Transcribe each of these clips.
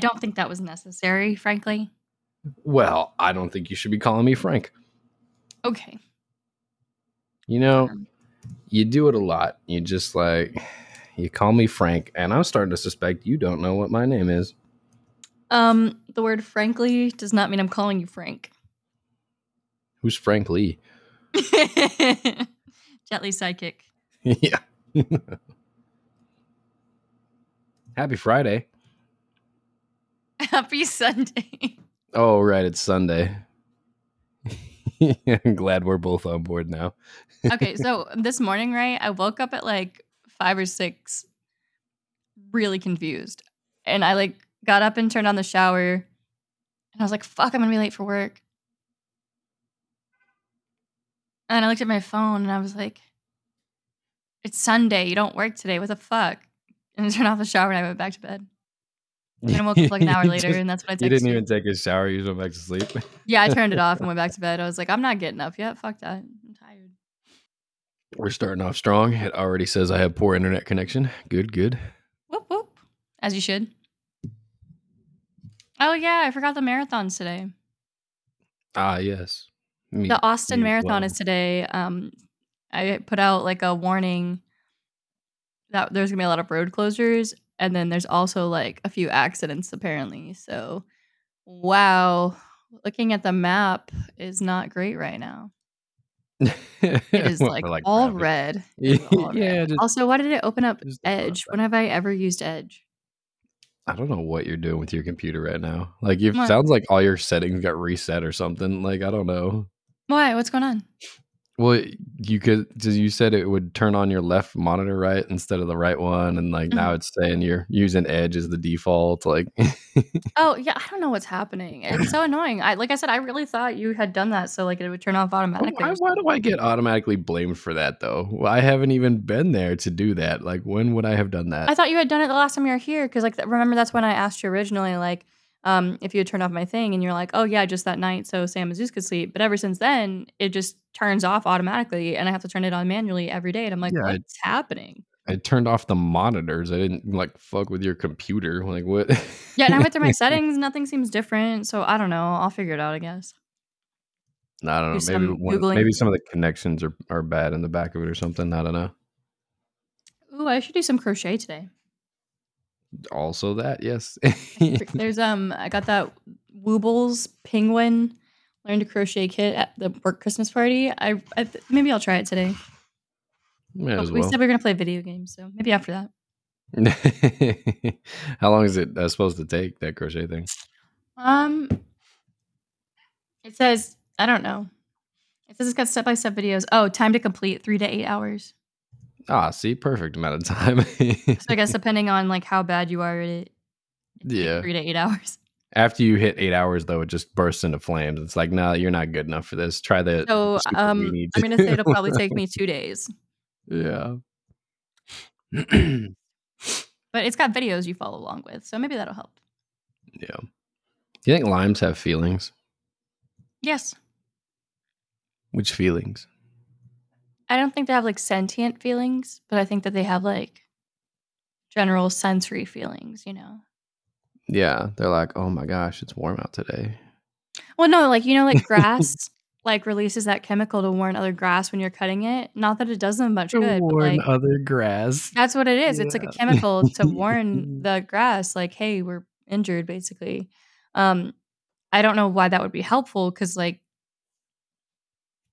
don't think that was necessary, frankly. Well, I don't think you should be calling me Frank. Okay. You know, Um, you do it a lot. You just like you call me Frank, and I'm starting to suspect you don't know what my name is. Um, the word frankly does not mean I'm calling you Frank. Who's Frank Lee? Gently psychic. yeah. Happy Friday. Happy Sunday. Oh, right, it's Sunday. I'm glad we're both on board now. okay, so this morning, right, I woke up at like five or six, really confused. And I like got up and turned on the shower. And I was like, fuck, I'm gonna be late for work. And I looked at my phone and I was like, it's Sunday. You don't work today. What the fuck? And I turned off the shower and I went back to bed. And I woke up like an hour later, just- and that's when I texted you didn't even take a shower. You just went back to sleep. Yeah, I turned it off and went back to bed. I was like, I'm not getting up yet. Fuck that. I'm tired. We're starting off strong. It already says I have poor internet connection. Good, good. Whoop whoop. As you should. Oh yeah, I forgot the marathons today. Ah, yes. Me- The Austin Marathon well. is today. Um, I put out like a warning that there's gonna be a lot of road closures, and then there's also like a few accidents apparently. So, wow, looking at the map is not great right now. It is Well, like, all red. It is all red. yeah, just, Also, why did it open up Just the front Edge? When have I ever used Edge? I don't know what you're doing with your computer right now. Like, it sounds like all your settings got reset or something. Like, I don't know. Why? What's going on? Well, you could. 'cause You said it would turn on your left monitor right instead of the right one, and like Mm-hmm. now it's saying you're using Edge as the default. Like, Oh yeah, I don't know what's happening. It's so annoying. I like I said, I really thought you had done that so like it would turn off automatically. why, why do I get automatically blamed for that though? Well, I haven't even been there to do that. Like, when would I have done that? I thought you had done it the last time you were here because, like, remember that's when I asked you originally, like, um, if you had turned off my thing, and you're like, "Oh yeah, just that night, so Sam and Zeus could sleep." But ever since then, it just turns off automatically, and I have to turn it on manually every day. And I'm like, Yeah, I- "What's happening?" I turned off the monitors. I didn't like fuck with your computer. Like, what? Yeah, and I went through my settings, nothing seems different. So I don't know. I'll figure it out, I guess. No, I don't Do know. Maybe some one, maybe some of the connections are, are bad in the back of it or something. I don't know. Ooh, I should do some crochet today. Also, that yes. There's um, I got that Woobles penguin learn to crochet kit at the work Christmas party. I, I maybe I'll try it today. Oh, as we well. said we are gonna play video games, so maybe after that. How long is it uh, supposed to take that crochet thing? Um, it says I don't know. It says it's got step by step videos. Oh, time to complete three to eight hours. Ah, see, perfect amount of time. So I guess depending on like how bad you are at it, Yeah. three to eight hours. After you hit eight hours, though, it just bursts into flames. It's like, no, you're not good enough for this. Try the. So um, I'm gonna say it'll probably take me two days, yeah. but it's got videos you follow along with, so maybe that'll help. yeah. Do you think limes have feelings? Yes, Which feelings? I don't think they have like sentient feelings, but I think that they have like general sensory feelings. You know. Yeah, they're like, oh my gosh, it's warm out today. Well, no, like you know, like grass like releases that chemical to warn other grass when you're cutting it. Not that it does them much To good, but warn like other grass. that's what it is. It's like a chemical to warn the grass, like, hey, we're injured, basically. Um, I don't know why that would be helpful because like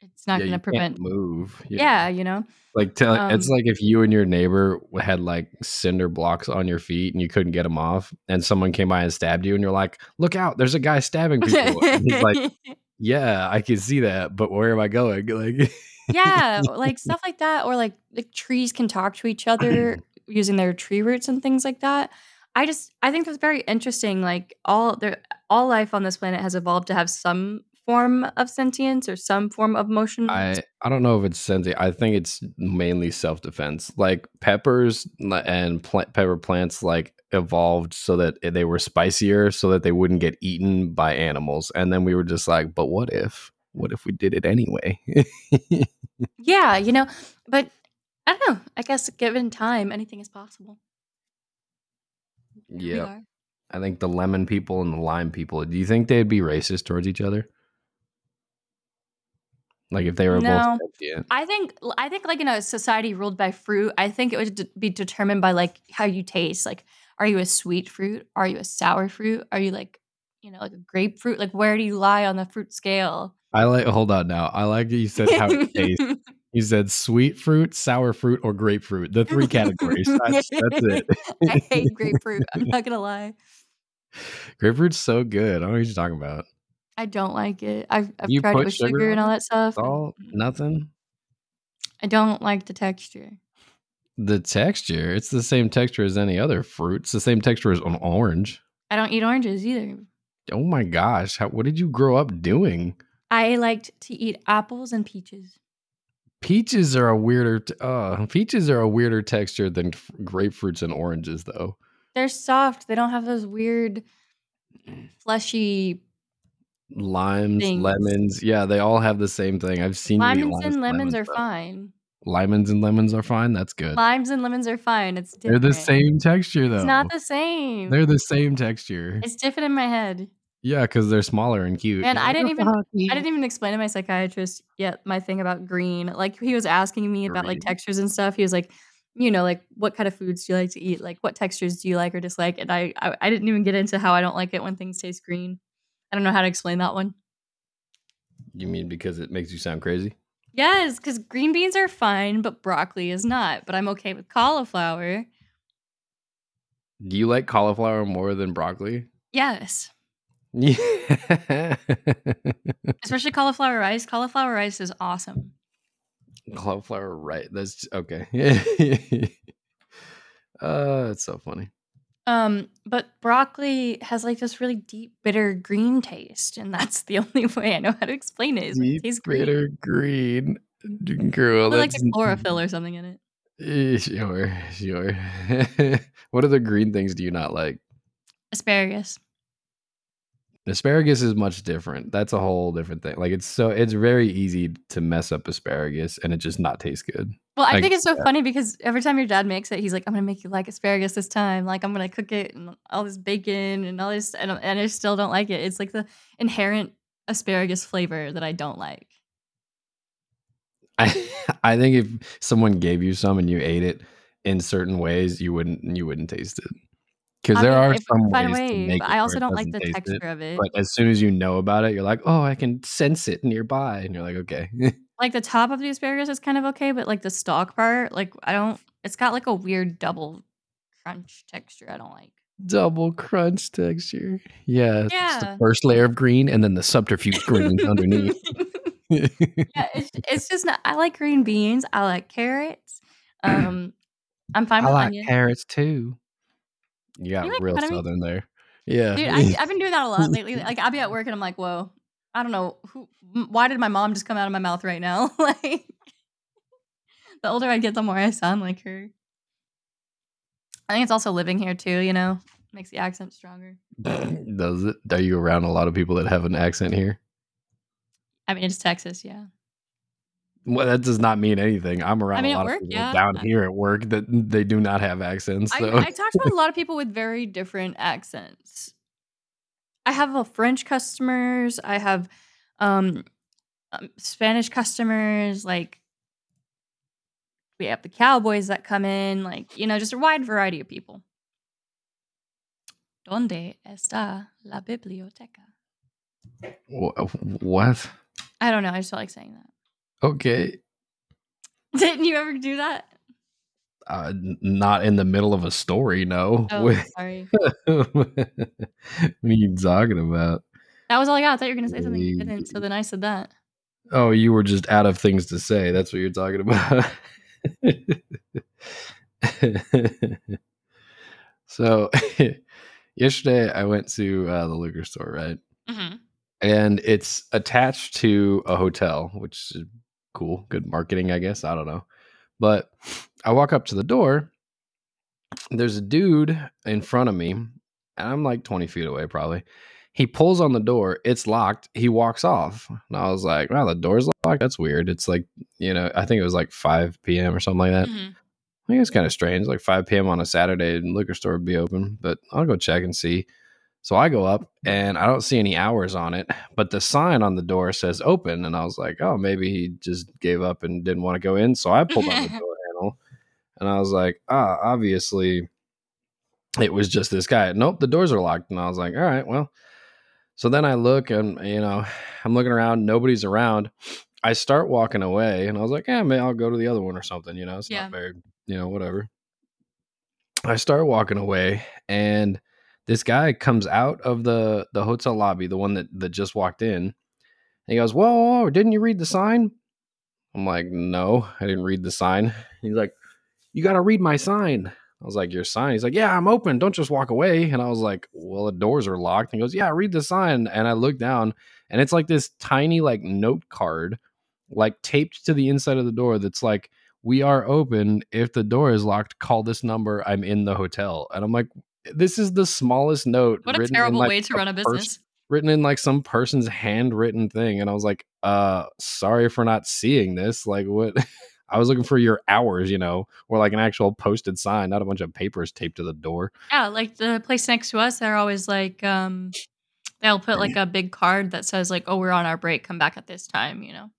it's not Yeah, going to prevent. move. Yeah. you know. Like tell it's Um, like if you and your neighbor had like cinder blocks on your feet and you couldn't get them off, and someone came by and stabbed you, and you're like, "Look out! There's a guy stabbing people." like, "Yeah, I can see that, but where am I going?" Like, yeah, like stuff like that, or like like trees can talk to each other using their tree roots and things like that. I just I think that's very interesting. Like all there, all life on this planet has evolved to have some form of sentience or some form of motion. I I don't know if it's sentient. I think it's mainly self defense. Like peppers and plant pepper plants like evolved so that they were spicier, so that they wouldn't get eaten by animals. And then we were just like, but what if? What if we did it anyway? yeah, you know, but I don't know. I guess given time, anything is possible. Yeah. I think the lemon people and the lime people. Do you think they'd be racist towards each other? Like if they were No. both sentient. I think I think like in a society ruled by fruit, I think it would d- be determined by like how you taste. Like, are you a sweet fruit? Are you a sour fruit? Are you like, you know, like a grapefruit? Like, where do you lie on the fruit scale? I like. Hold on now. I like you said how it tastes. You said sweet fruit, sour fruit, or grapefruit. The three categories. That's, that's it. I hate grapefruit. I'm not gonna lie. Grapefruit's so good. I don't know what you're talking about. I don't like it. I've, I've You tried it with sugar sugar, and all that stuff. Salt, nothing. I don't like the texture. The texture, it's the same texture as any other fruit. It's the same texture as an orange. I don't eat oranges either. Oh my gosh. How, what did you grow up doing? I liked to eat apples and peaches. Peaches are a weirder t- uh peaches are a weirder texture than f- grapefruits and oranges though. They're soft. They don't have those weird fleshy Limes, Things. lemons, yeah, they all have the same thing. I've seen you Lemons limes and lemons are though. fine. Lemons and lemons are fine. That's good. Limes and lemons are fine. It's They're the same texture though. It's not the same. They're the same texture. It's different in my head. Yeah, because they're smaller and cute. And I didn't "Oh, even- I didn't even explain to my psychiatrist yet my thing about green. Like he was asking me about like textures and stuff. He was like, you know, like what kind of foods do you like to eat? Like what textures do you like or dislike? And I, I, I didn't even get into how I don't like it when things taste green. I don't know how to explain that one. You mean because it makes you sound crazy? Yes, because green beans are fine, but broccoli is not. But I'm okay with cauliflower. Do you like cauliflower more than broccoli? Yes, Yeah. especially cauliflower rice. Cauliflower rice is awesome. cauliflower, right? That's okay. uh, it's so funny. Um, but broccoli has like this really deep, bitter green taste, and that's the only way I know how to explain it. Is like, it Deep tastes green. bitter green. Girl, like the chlorophyll or something in it. Eh, Sure, sure. what other green things do you not like? Asparagus. Asparagus is much different. That's a whole different thing. Like it's so it's very easy to mess up asparagus and it just not taste good. Well, I I think it's so that. funny because every time your dad makes it, he's like, "I'm gonna make you like asparagus this time. Like I'm gonna cook it and all this bacon and all this," and, and I still don't like it. It's like the inherent asparagus flavor that I don't like. I I think if someone gave you some and you ate it in certain ways, you wouldn't you wouldn't taste it. Because there mean, are some ways to way, make but it I also don't like the texture it. of it. But as soon as you know about it, you're like, oh, I can sense it nearby, and you're like, okay. like the top of the asparagus is kind of okay, but like the stalk part, like I don't. It's got like a weird double crunch texture. I don't like. Double crunch texture. Yeah. It's the Yeah. first layer of green and then the subterfuge green underneath. yeah, it's, it's just not. I like green beans. I like carrots. Um, I'm fine I with like onion. carrots too. You got You real fun of me? southern there. Yeah. Dude, I, I've been doing that a lot lately. Like I'll be at work and I'm like, whoa, I don't know who. Why did my mom just come out of my mouth right now? like, the older I get, the more I sound like her. I think it's also living here too. You know, makes the accent stronger. Does it? Are you around a lot of people that have an accent here? I mean, it's Texas, yeah. Well, that does not mean anything. I'm around I mean, a lot work, of people yeah. down here at work that they do not have accents. I, So I talk to a lot of people with very different accents. I have a French customers. I have um, um, Spanish customers. Like we have the cowboys that come in. Like you know, just a wide variety of people. Donde está la biblioteca? What? I don't know. I just felt like saying that. Okay. Didn't you ever do that? Uh, not in the middle of a story, no. Oh, what sorry. are you talking about? That was all I got. I thought you were gonna say something you didn't. So then I said that. Oh, you were just out of things to say. That's what you're talking about. so, yesterday I went to uh, the liquor store, right? Mm-hmm. And it's attached to a hotel, which is cool. Good marketing, I guess. I don't know. But I walk up to the door. There's a dude in front of me, and I'm like 20 feet away, probably. He pulls on the door. It's locked. He walks off. And I was like, wow, the door's locked. That's weird. It's like, you know, I think it was like 5 p.m. or something like that. Mm-hmm. I think it's kind of strange. Like 5 p.m. on a Saturday, and liquor store would be open, but I'll go check and see. So I go up and I don't see any hours on it, but the sign on the door says open. And I was like, oh, maybe he just gave up and didn't want to go in. So I pulled on the door handle and I was like, ah, obviously it was just this guy. Nope, the doors are locked. And I was like, all right, well. So then I look and, you know, I'm looking around, nobody's around. I start walking away and I was like, yeah, maybe I'll go to the other one or something, you know, it's Yeah. not very, you know, whatever. I start walking away and this guy comes out of the the hotel lobby, the one that that just walked in. And he goes, "Whoa, whoa, whoa, didn't you read the sign?" I'm like, "No, I didn't read the sign." He's like, "You got to read my sign." I was like, "Your sign?" He's like, "Yeah, I'm open. Don't just walk away." And I was like, "Well, the doors are locked." And he goes, "Yeah, read the sign." And I look down, and it's like this tiny like note card, like taped to the inside of the door. That's like, "We are open. If the door is locked, call this number. I'm in the hotel." And I'm like, "This is the smallest note." What a written in, terrible like, way to run a pers- business. written in like some person's handwritten thing and i was like uh sorry for not seeing this like what i was looking for your hours you know or like an actual posted sign not a bunch of papers taped to the door Yeah, like the place next to us, they're always like, um, they'll put like a big card that says like, "Oh, we're on our break. Come back at this time." You know.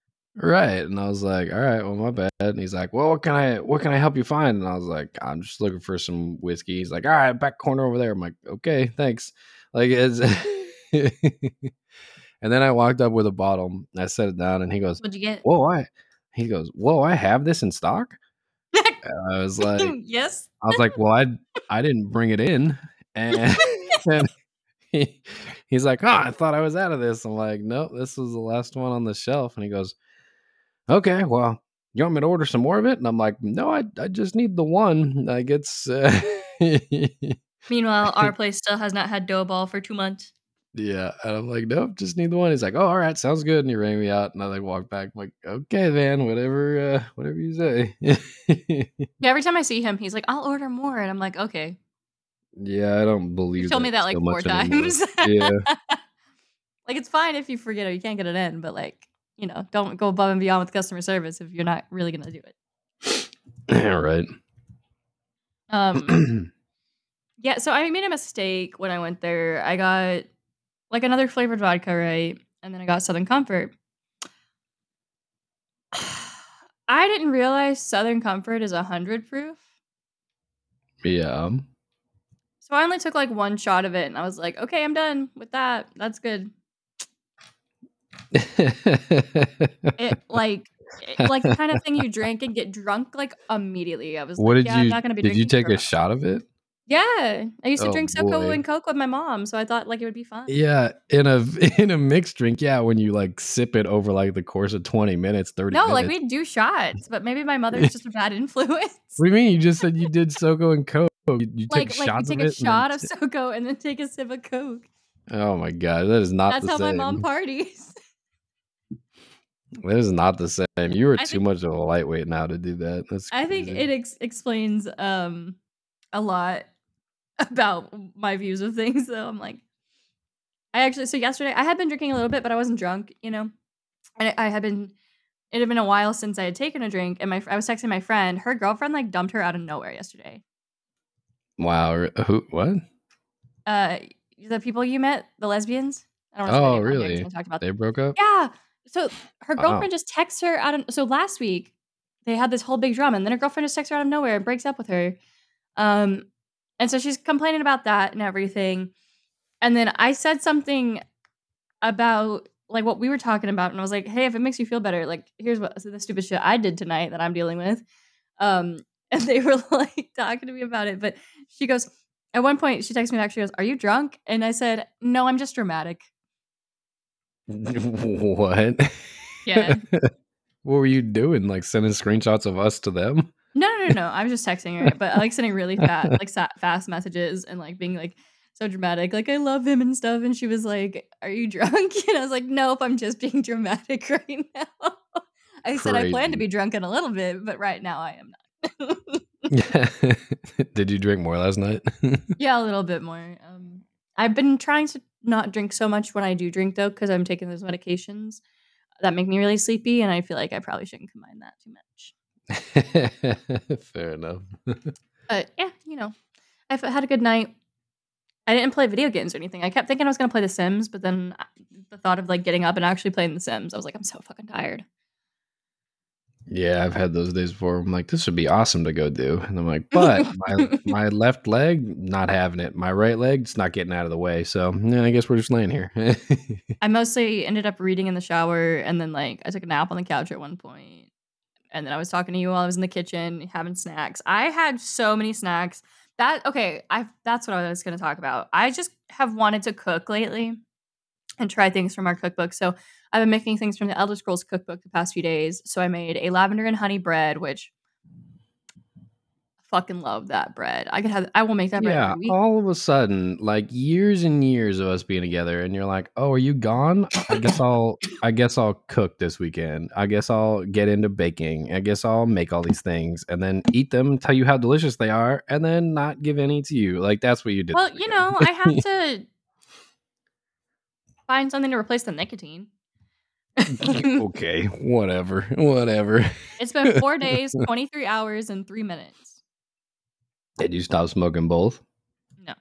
Right and i was like all right well my bad and he's like well what can i what can i help you find? And i was like i'm just looking for some whiskey. He's like all right back corner over there. I'm like okay thanks. Like it's and then i walked up with a bottle and i set it down and he goes What'd you get? whoa i he goes whoa i have this in stock? I was like yes. i was like well i i didn't bring it in and, and he, he's like oh i thought i was out of this. I'm like nope this was the last one on the shelf and he goes okay well you want me to order some more of it and i'm like no i, I just need the one like it's uh, Meanwhile, our place still has not had dough ball for two months. yeah and i'm like nope just need the one he's like oh all right sounds good and he rang me out and i like walked back I'm like okay man whatever uh whatever you say Yeah, every time I see him, he's like, "I'll order more," and I'm like, "Okay." Yeah, I don't believe. You told me that like so four times. yeah, like it's fine if you forget or you can't get it in, but like you know, don't go above and beyond with customer service if you're not really gonna do it. right. Um, yeah. So I made a mistake when I went there. I got like another flavored vodka, right, and then I got Southern Comfort. I didn't realize Southern Comfort is a hundred proof. yeah. So I only took like one shot of it and I was like, okay, I'm done with that. That's good. It like it, like the kind of thing you drink and get drunk like immediately. I was what like, did yeah, I'm you? not gonna be Did you take a shot of it? Yeah. I used to Oh, drink SoCo and Coke with my mom, so I thought like it would be fun. Yeah, in a in a mixed drink. Yeah, when you like sip it over like the course of twenty minutes, thirty. No, minutes. like we do shots, but maybe my mother's just a bad influence. What do you mean? You just said you did SoCo and Coke. You, you like took like you take a shot then of SoCo and then take a sip of Coke. oh my god, that is not That's how same. my mom parties. That is not the same. You were I too think- much of a lightweight now to do that. That's. I think it ex- explains um a lot about my views of things. So I'm like, I actually so yesterday I had been drinking a little bit, but I wasn't drunk, you know, and I I had been. It had been a while since I had taken a drink, and my I was texting my friend. Her girlfriend like dumped her out of nowhere yesterday. Wow. Who? What? Uh, the people you met, the lesbians. I don't know Oh, really? Talked about They broke up. Yeah. So her girlfriend just texts her out of so last week they had this whole big drama and then her girlfriend just texts her out of nowhere and breaks up with her. Um and so she's complaining about that and everything. And then I said something about like what we were talking about and I was like, "Hey, if it makes you feel better, like here's what the stupid shit I did tonight that I'm dealing with." Um and they were like talking to me about it, but she goes at one point she texts me back she goes, "Are you drunk?" And I said, "No, I'm just dramatic." what? Yeah. what were you doing? Like sending screenshots of us to them? No, no, no, no. I was just texting her, but I like sending really fast, like sa- fast messages and like being like so dramatic, like I love him and stuff. And she was like, "Are you drunk?" And I was like, "Nope, I'm just being dramatic right now." I said I plan to be drunk in a little bit, but right now I am not. Yeah. Did you drink more last night? yeah, a little bit more. Um, I've been trying to not drink so much when I do drink though, because I'm taking those medications that make me really sleepy, and I feel like I probably shouldn't combine that too much. Fair enough. But yeah, you know, I f- had a good night. I didn't play video games or anything. I kept thinking I was gonna play The Sims, but then uh, the thought of like getting up and actually playing The Sims, I was like, I'm so fucking tired. Yeah, I've had those days before. I'm like, this would be awesome to go do, and I'm like, but my my left leg not having it. My right leg it's not getting out of the way. So yeah, I guess we're just laying here. I mostly ended up reading in the shower, and then like I took a nap on the couch at one point, and then I was talking to you while I was in the kitchen having snacks. I had so many snacks. That okay, I that's what I was going to talk about. I just have wanted to cook lately and try things from our cookbook. So I've been making things from the Elder Scrolls cookbook the past few days. So I made a lavender and honey bread, which I fucking love that bread. I could have I will make that bread yeah, every week. all of a sudden, like years and years of us being together, and you're like, oh, are you gone? I guess I'll I guess I'll cook this weekend. I guess I'll get into baking. I guess I'll make all these things and then eat them, tell you how delicious they are, and then not give any to you. Like that's what you did. Well, you know, I have to find something to replace the nicotine. okay, whatever, whatever. It's been four days, 23 hours, and three minutes. Did you stop smoking both? No.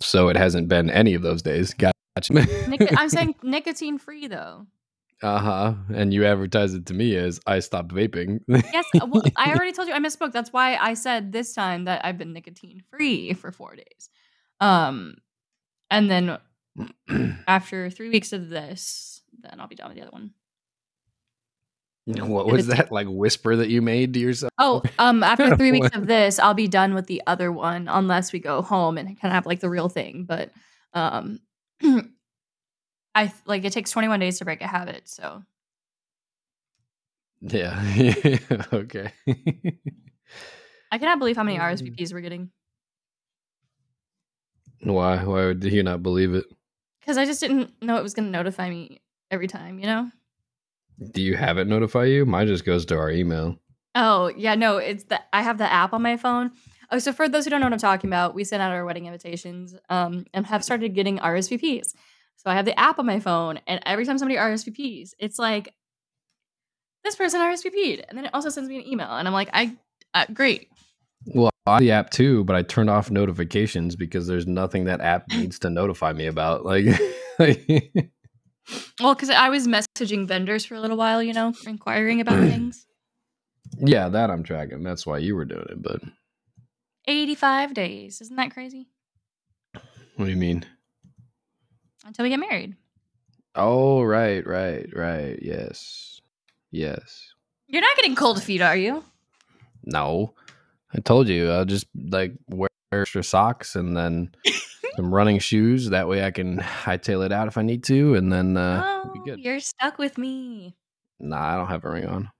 So it hasn't been any of those days. Gotcha. Nic- I'm saying nicotine free, though. uh huh. And you advertise it to me as I stopped vaping. Yes, uh, well, I already told you I misspoke. That's why I said this time that I've been nicotine free for four days. Um, and then after three weeks of this, then I'll be done with the other one. what was that like whisper that you made to yourself? Oh, um, after three weeks of this, I'll be done with the other one unless we go home and kind of have like the real thing. But um, I like it takes 21 days to break a habit, so Yeah. okay. I cannot believe how many Mm. RSVPs we're getting Why? Why would you not believe it? because I just didn't know it was going to notify me every time. You know? Do you have it notify you? Mine just goes to our email. Oh yeah, no, it's the I have the app on my phone. Oh, so for those who don't know what I'm talking about, we send out our wedding invitations um, and have started getting RSVPs. So I have the app on my phone, and every time somebody RSVPs, it's like this person RSVP'd, and then it also sends me an email, and I'm like, I uh, great. Well, I have the app too, but I turned off notifications because there's nothing that app needs to notify me about. Like, Well, because I was messaging vendors for a little while, you know, inquiring about things. yeah, that I'm tracking. That's why you were doing it. But 85 days, isn't that crazy? what do you mean? Until we get married. Oh, right, right, right. Yes, yes. You're not getting cold feet, are you? No, I told you. I'll just like wear extra socks and then some running shoes. That way I can hightail it out if I need to, and then uh, oh, you're stuck with me. Nah, I don't have a ring on.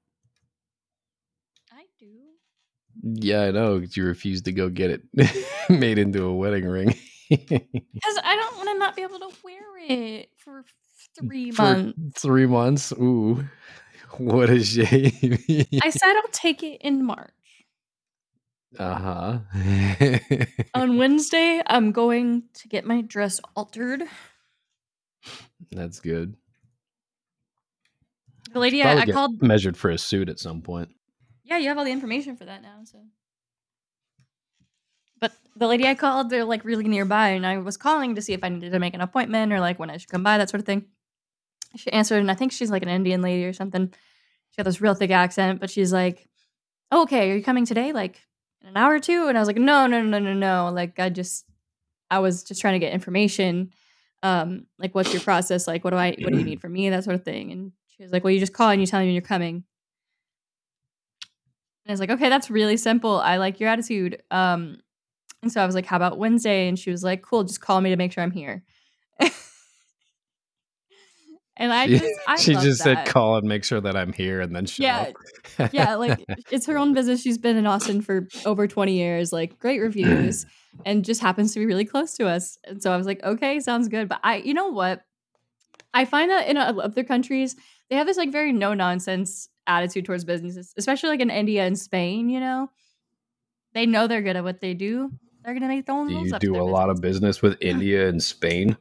I do. Yeah, I know. You refused to go get it made into a wedding ring. Because I don't want to not be able to wear it for three For months. three months. Ooh, what a shame. I said I'll take it in March. Uh huh. On Wednesday, I'm going to get my dress altered. That's good. The lady I, I called, measured for a suit at some point. yeah, you have all the information for that now. So, but the lady I called, they're like really nearby, and I was calling to see if I needed to make an appointment or like when I should come by, that sort of thing. She answered, and I think she's like an Indian lady or something. She got this real thick accent, but she's like, oh, "Okay, are you coming today? Like in an hour or two? And I was like, "No, no, no, no, no. Like I just, I was just trying to get information. Um, like what's your process? Like what do I, what do you need from me? That sort of thing." And she was like, "Well, you just call and you tell me when you're coming." And I was like, "Okay, that's really simple. I like your attitude." Um, and so I was like, "How about Wednesday?" And she was like, "Cool, just call me to make sure I'm here." And I She- just, I she just that. said call and make sure that I'm here and then show Yeah, up. yeah, like it's her own business. She's been in Austin for over 20 years, like great reviews, and just happens to be really close to us. And so I was like, okay, sounds good. But I, you know what? I find that in other countries, they have this like very no nonsense attitude towards businesses, especially like in India and Spain, you know? They know they're good at what they do. They're gonna make their own do you do a lot of business. business with India and Spain?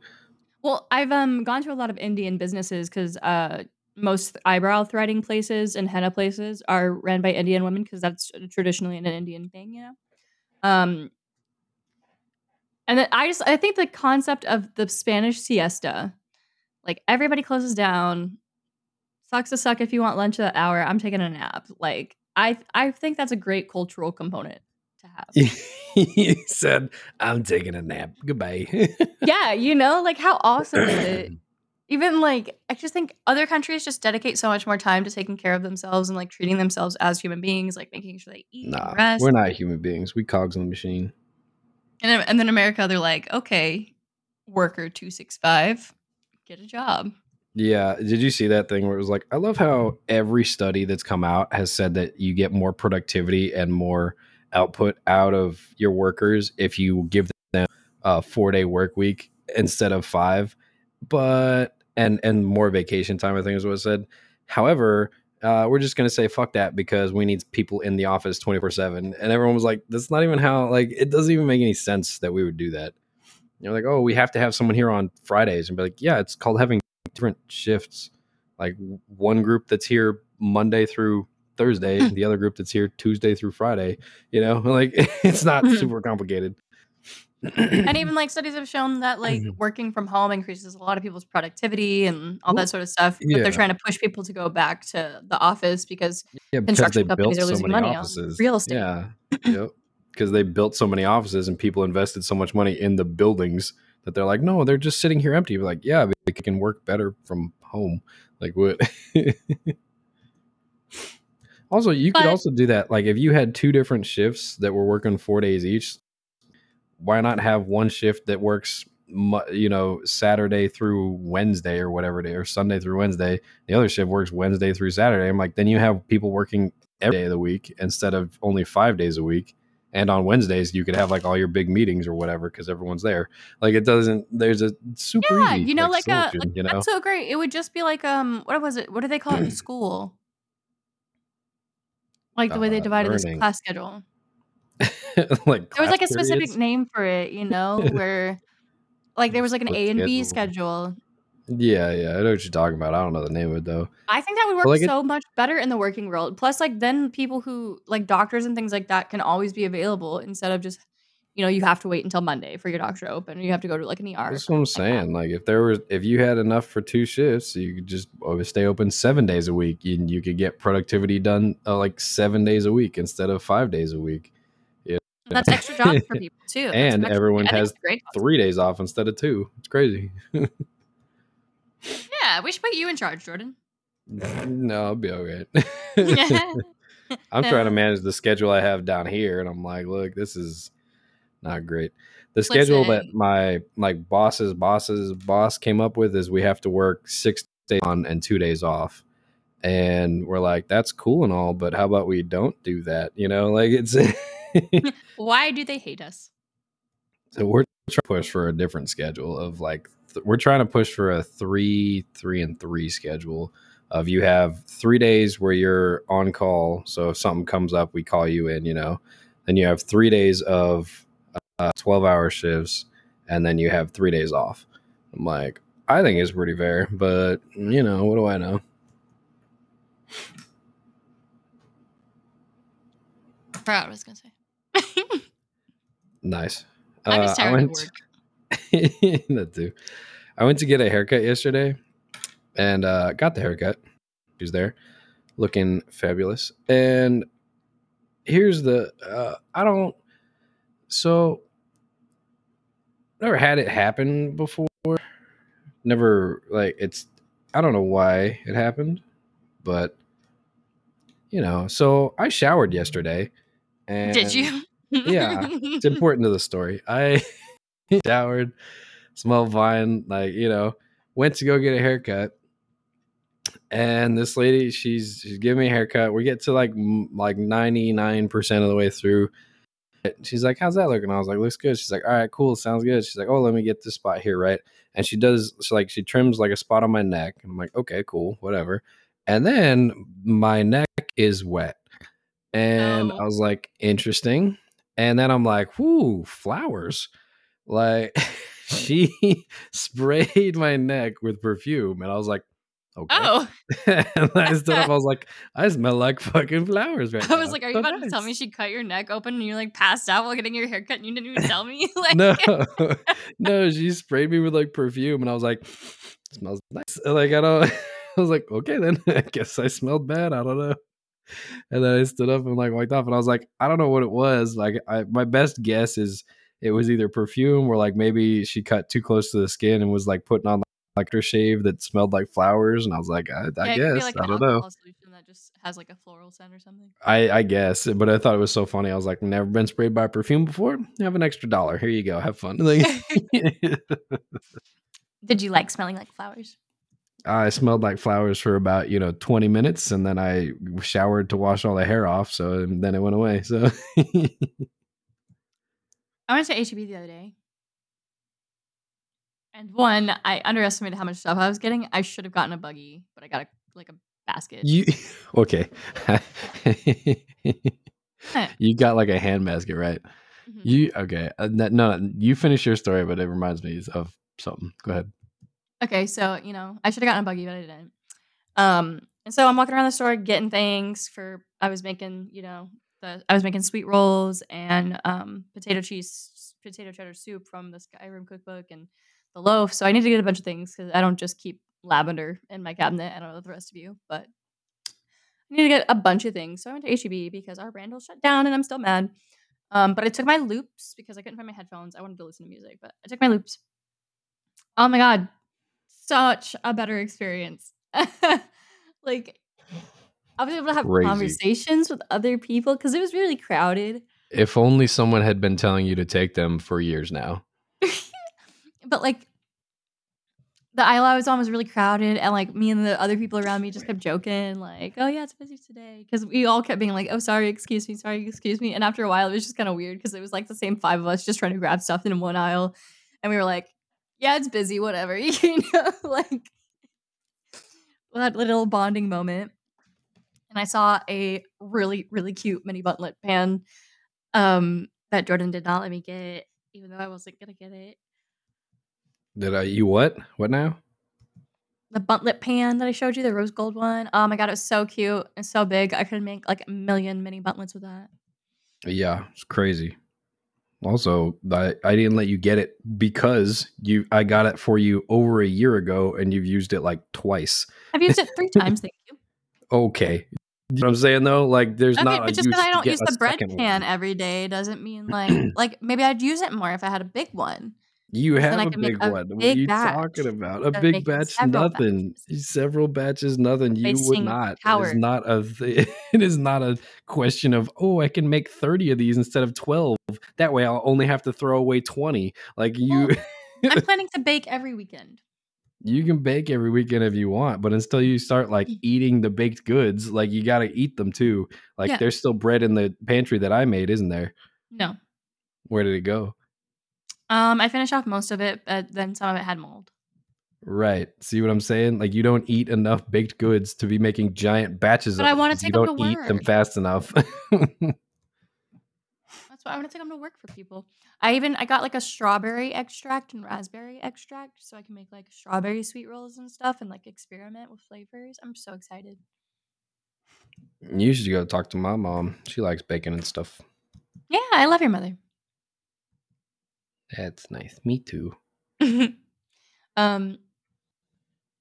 Well, I've um gone to a lot of Indian businesses because uh most eyebrow threading places and henna places are ran by Indian women because that's traditionally an Indian thing, you know. Um, and then I just I think the concept of the Spanish siesta, like everybody closes down. Sucks to suck if you want lunch at that hour. I'm taking a nap. Like I I think that's a great cultural component to have. he said, "I'm taking a nap. Goodbye." yeah, you know, like how awesome is it? Even like I just think other countries just dedicate so much more time to taking care of themselves and like treating themselves as human beings, like making sure they eat nah, and rest. we're not human beings. We cogs in the machine. And and then America, they're like, okay, worker two six five, get a job. Yeah. Did you see that thing where it was like, I love how every study that's come out has said that you get more productivity and more output out of your workers if you give them a four day work week instead of five. But and and more vacation time, I think is what it said. However, uh, we're just gonna say fuck that because we need people in the office 24 7 and everyone was like that's not even how like it doesn't even make any sense that we would do that you're like oh we have to have someone here on fridays and be like yeah it's called having different shifts like one group that's here monday through thursday mm. the other group that's here tuesday through friday you know like it's not mm-hmm. super complicated. And even like studies have shown that like mm-hmm. working from home increases a lot of people's productivity and all that sort of stuff. But Yeah. they're trying to push people to go back to the office because yeah because they construction built companies are so losing many money on offices. real estate. yeah yep because they built so many offices and people invested so much money in the buildings that they're like no they're just sitting here empty. You're like yeah but they can work better from home. Like what also you could also do that like if you had two different shifts that were working four days each why not have one shift that works you know saturday through wednesday or whatever day or sunday through wednesday the other shift works wednesday through saturday i'm like then you have people working every day of the week instead of only five days a week and on wednesdays you could have like all your big meetings or whatever because everyone's there like it doesn't there's a super Yeah, easy you know, like, a solution, like, you know that's so great. It would just be like um, what was it? What do they call it in school? Like the way they Uh, divided this class schedule. like There was like a specific periods. name for it, you know, where like there was like an A and B schedule. yeah yeah i know what you're talking about i don't know the name of it though I think that would work like it- so much better in the working world. Plus, like then people who like doctors and things like that can always be available instead of just you know you have to wait until Monday for your doctor to open or you have to go to like an ER. That's what I'm something like saying. Like if there was, if you had enough for two shifts, you could just stay open seven days a week, and you could get productivity done uh, like seven days a week instead of five days a week. That's extra jobs for people too. And everyone has. Three days off instead of two. It's crazy. Yeah, we should put you in charge, Jordan. no, I'll be all right. I'm trying to manage the schedule I have down here, and I'm like, look, this is not great. The schedule that my like boss's boss's boss came up with is we have to work six days on and two days off. And we're like, that's cool and all, but how about we don't do that? You know, like it's Why do they hate us? so we're trying to push for a different schedule of like th- we're trying to push for a three, three and three schedule of you have three days where you're on call. So if something comes up, we call you in, you know, then you have three days of uh, 12 hour shifts and then you have three days off. I'm like, I think it's pretty fair, but you know, what do I know? Proud, I was gonna say. Nice. I'm Uh, just I tired of work. that too. I went to get a haircut yesterday and uh, got the haircut. She's there looking fabulous. And here's the uh, I don't so never had it happen before. Never like it's I don't know why it happened, but you know, so I showered yesterday and Did you? yeah, it's important to the story. I showered, smelled vine, like you know, went to go get a haircut, and this lady, she's she's giving me a haircut. We get to like m- like ninety nine percent of the way through. She's like, "How's that looking?" I was like, "Looks good." She's like, "All right, cool, sounds good." She's like, "Oh, let me get this spot here, right?" And she does, she like she trims like a spot on my neck, and I'm like, "Okay, cool, whatever." And then my neck is wet, and Oh. I was like, "Interesting." And then I'm like, whoo, flowers. Like she sprayed my neck with perfume. And I was like, Okay. Oh, and I stood up. I was like, I smell like fucking flowers right I now. was like, are you So about to tell me she cut your neck open and you like passed out while getting your hair cut and you didn't even tell me? like, No, no, she sprayed me with like perfume, and I was like, smells nice. And, Like I don't. I was like, okay, then I guess I smelled bad. I don't know. And then I stood up and like walked off, and I was like, I don't know what it was. Like, I my best guess is it was either perfume or like maybe she cut too close to the skin and was like putting on like her shave that smelled like flowers, and I was like, I, I yeah, it could be guess like I don't know. solution that just has like a floral scent or something. I, I guess, but I thought it was so funny. I was like, never been sprayed by perfume before. Have an extra dollar. Here you go. Have fun. Did you like smelling like flowers? I smelled like flowers for about you know twenty minutes, and then I showered to wash all the hair off. So and then it went away. So I went to HEB the other day. And one, I underestimated how much stuff I was getting. I should have gotten a buggy, but I got a like a basket. you okay? You got like a hand basket, right? Mhm. You okay? Uh, no, no, you finish your story, but it reminds me of something. Go ahead. Okay, so you know, I should have gotten a buggy, but I didn't. Um, and so I'm walking around the store getting things for. I was making, you know, the I was making sweet rolls and um, potato cheese, potato cheddar soup from the Skyrim cookbook and the loaf. So I need to get a bunch of things because I don't just keep lavender in my cabinet. I don't know the rest of you, but I need to get a bunch of things. So I went to HEB because our Randall's shut down, and I'm still mad. Um, but I took my loops because I couldn't find my headphones. I wanted to listen to music, but I took my loops. Oh my god, such a better experience. like I was able to have Crazy. conversations with other people because it was really crowded. If only someone had been telling you to take them for years now. but like the aisle I was on was really crowded, and like me and the other people around me just kept joking, like, "Oh yeah, it's busy today," because we all kept being like, "Oh sorry, excuse me, sorry, excuse me." And after a while, it was just kind of weird because it was like the same five of us just trying to grab stuff in one aisle, and we were like, "Yeah, it's busy, whatever," you know, like that little bonding moment. And I saw a really really cute mini bundtlette pan um, that Jordan did not let me get, even though I wasn't gonna get it. Did I? You what? What now? the bundtlette pan that I showed you, the rose gold one. Oh my god, it was so cute and so big. I could make like a million mini bundtlettes with that. Yeah, it's crazy. Also, I, I didn't let you get it because you I got it for you over a year ago and you've used it like twice. I've used it three times, thank you. Okay. You know what I'm saying though? Like there's Okay, not but just use because I don't use the bread pan one. every day doesn't mean like like maybe I'd use it more if I had a big one. You have a big a one. What are you batch talking about? A big batch, nothing. batches. Several batches, nothing. You would not. It is not a. Th- it is not a question of oh, I can make thirty of these instead of twelve. That way, I'll only have to throw away twenty. Like you, Well, I'm planning to bake every weekend. you can bake every weekend if you want, but until you start like eating the baked goods, like you got to eat them too. Like Yeah. there's still bread in the pantry that I made, isn't there? No. Where did it go? Um, I finished off most of it, but then some of it had mold. Right. See what I'm saying? Like you don't eat enough baked goods to be making giant batches But of I wanna take you 'em to don't eat them fast enough. That's why I want to take them to work for people. I even I got like a strawberry extract and raspberry extract, so I can make like strawberry sweet rolls and stuff, and like experiment with flavors. I'm so excited. you should go talk to my mom. She likes bacon and stuff. Yeah, I love your mother. That's nice. Me too. um,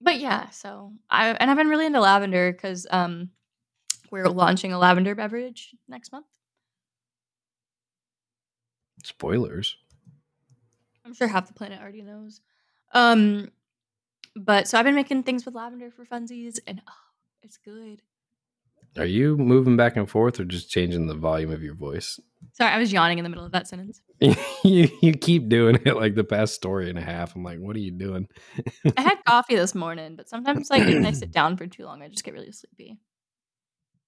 but yeah, so I and I've been really into lavender because um, we're launching a lavender beverage next month. Spoilers. I'm sure half the planet already knows. Um, but so I've been making things with lavender for funsies, and oh, it's good. Are you moving back and forth or just changing the volume of your voice? Sorry, I was yawning in the middle of that sentence. you you keep doing it like the past story and a half. I'm like, what are you doing? I had coffee this morning, but sometimes like if I sit down for too long, I just get really sleepy.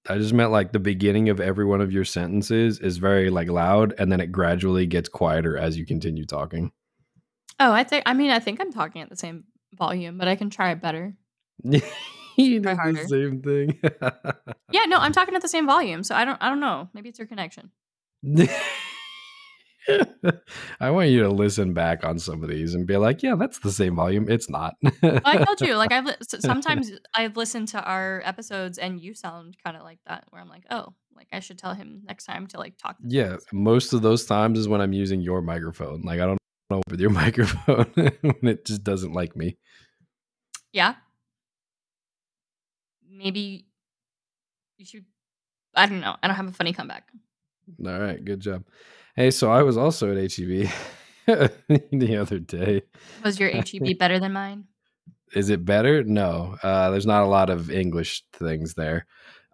I just meant like the beginning of every one of your sentences is very like loud and then it gradually gets quieter as you continue talking. Oh, I think I mean I think I'm talking at the same volume, but I can try it better. you did the same thing. Yeah, no, I'm talking at the same volume, so I don't I don't know. Maybe it's your connection. I want you to listen back on some of these and be like, yeah, that's the same volume. It's not. Oh, I told you, like I've li- sometimes I've listened to our episodes and you sound kind of like that, where I'm like, oh, like I should tell him next time to like talk. This yeah, most of those times is when I'm using your microphone. Like I don't know with your microphone when it just doesn't like me. yeah. Maybe you should. I don't know. I don't have a funny comeback. All right, good job. Hey, so I was also at HEB the other day. Was your HEB better than mine? Is it better? No. Uh, there's not a lot of English things there.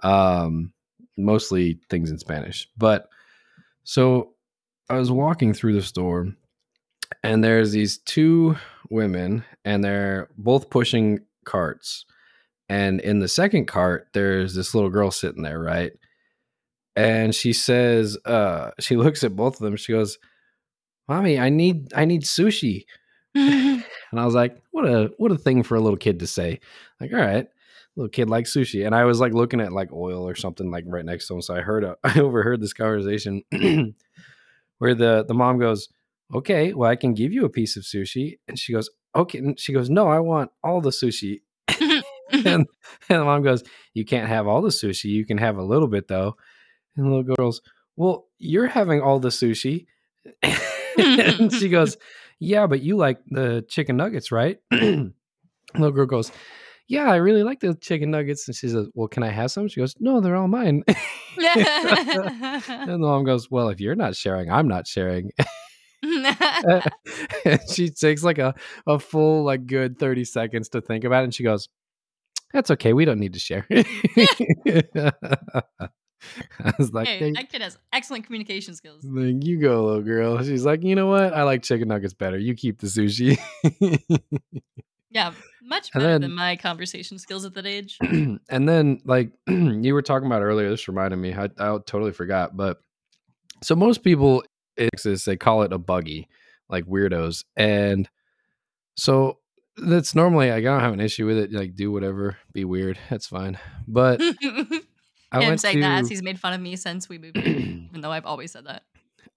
Um, mostly things in Spanish. But so I was walking through the store and there's these two women and they're both pushing carts. And in the second cart, there's this little girl sitting there, right? And she says, uh, she looks at both of them. She goes, Mommy, I need I need sushi. and I was like, what a what a thing for a little kid to say. Like, all right, little kid likes sushi. And I was like looking at like oil or something like right next to him. So I heard a, I overheard this conversation where the the mom goes, Okay, well, I can give you a piece of sushi. And she goes, Okay. And she goes, No, I want all the sushi. and, mm-hmm. and the mom goes, You can't have all the sushi. You can have a little bit though. And the little girl goes, Well, you're having all the sushi. and she goes, Yeah, but you like the chicken nuggets, right? little girl goes, Yeah, I really like the chicken nuggets. And she says, Well, can I have some? She goes, No, they're all mine. and the mom goes, Well, if you're not sharing, I'm not sharing. and she takes like a, a full, like good 30 seconds to think about it. And she goes, That's okay. We don't need to share. I was like, hey, "Hey, that kid has excellent communication skills. like, you go, little girl. She's like, you know what? I like chicken nuggets better. You keep the sushi. Yeah, much better then- than my conversation skills at that age. and then, like you were talking about earlier, this reminded me. I, I totally forgot. But so most people in Texas they call it a buggy, like weirdos, and so that's normally like, I don't have an issue with it. Like do whatever, be weird. That's fine. But I went saying that as he's made fun of me since we moved in, even though I've always said that.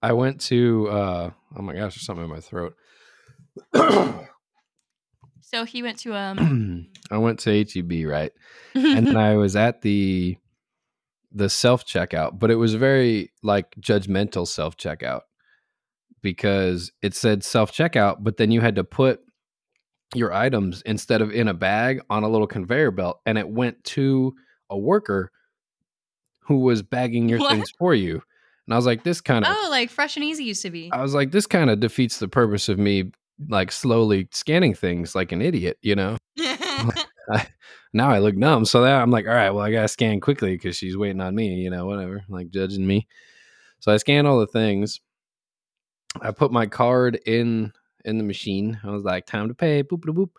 I went to uh oh my gosh, there's something in my throat. So he went to um I went to HEB, right? and then I was at the the self checkout, but it was very like judgmental self checkout because it said self checkout, but then you had to put your items instead of in a bag on a little conveyor belt, and it went to a worker who was bagging your What? things for you. And I was like, this kind of oh, like fresh and easy used to be. I was like, this kind of defeats the purpose of me like slowly scanning things like an idiot, you know? now I look dumb. So now I'm like, all right, well, I gotta scan quickly because she's waiting on me, you know, whatever, like judging me. So I scan all the things. I put my card in in the machine. I was like, time to pay, boop boop boop.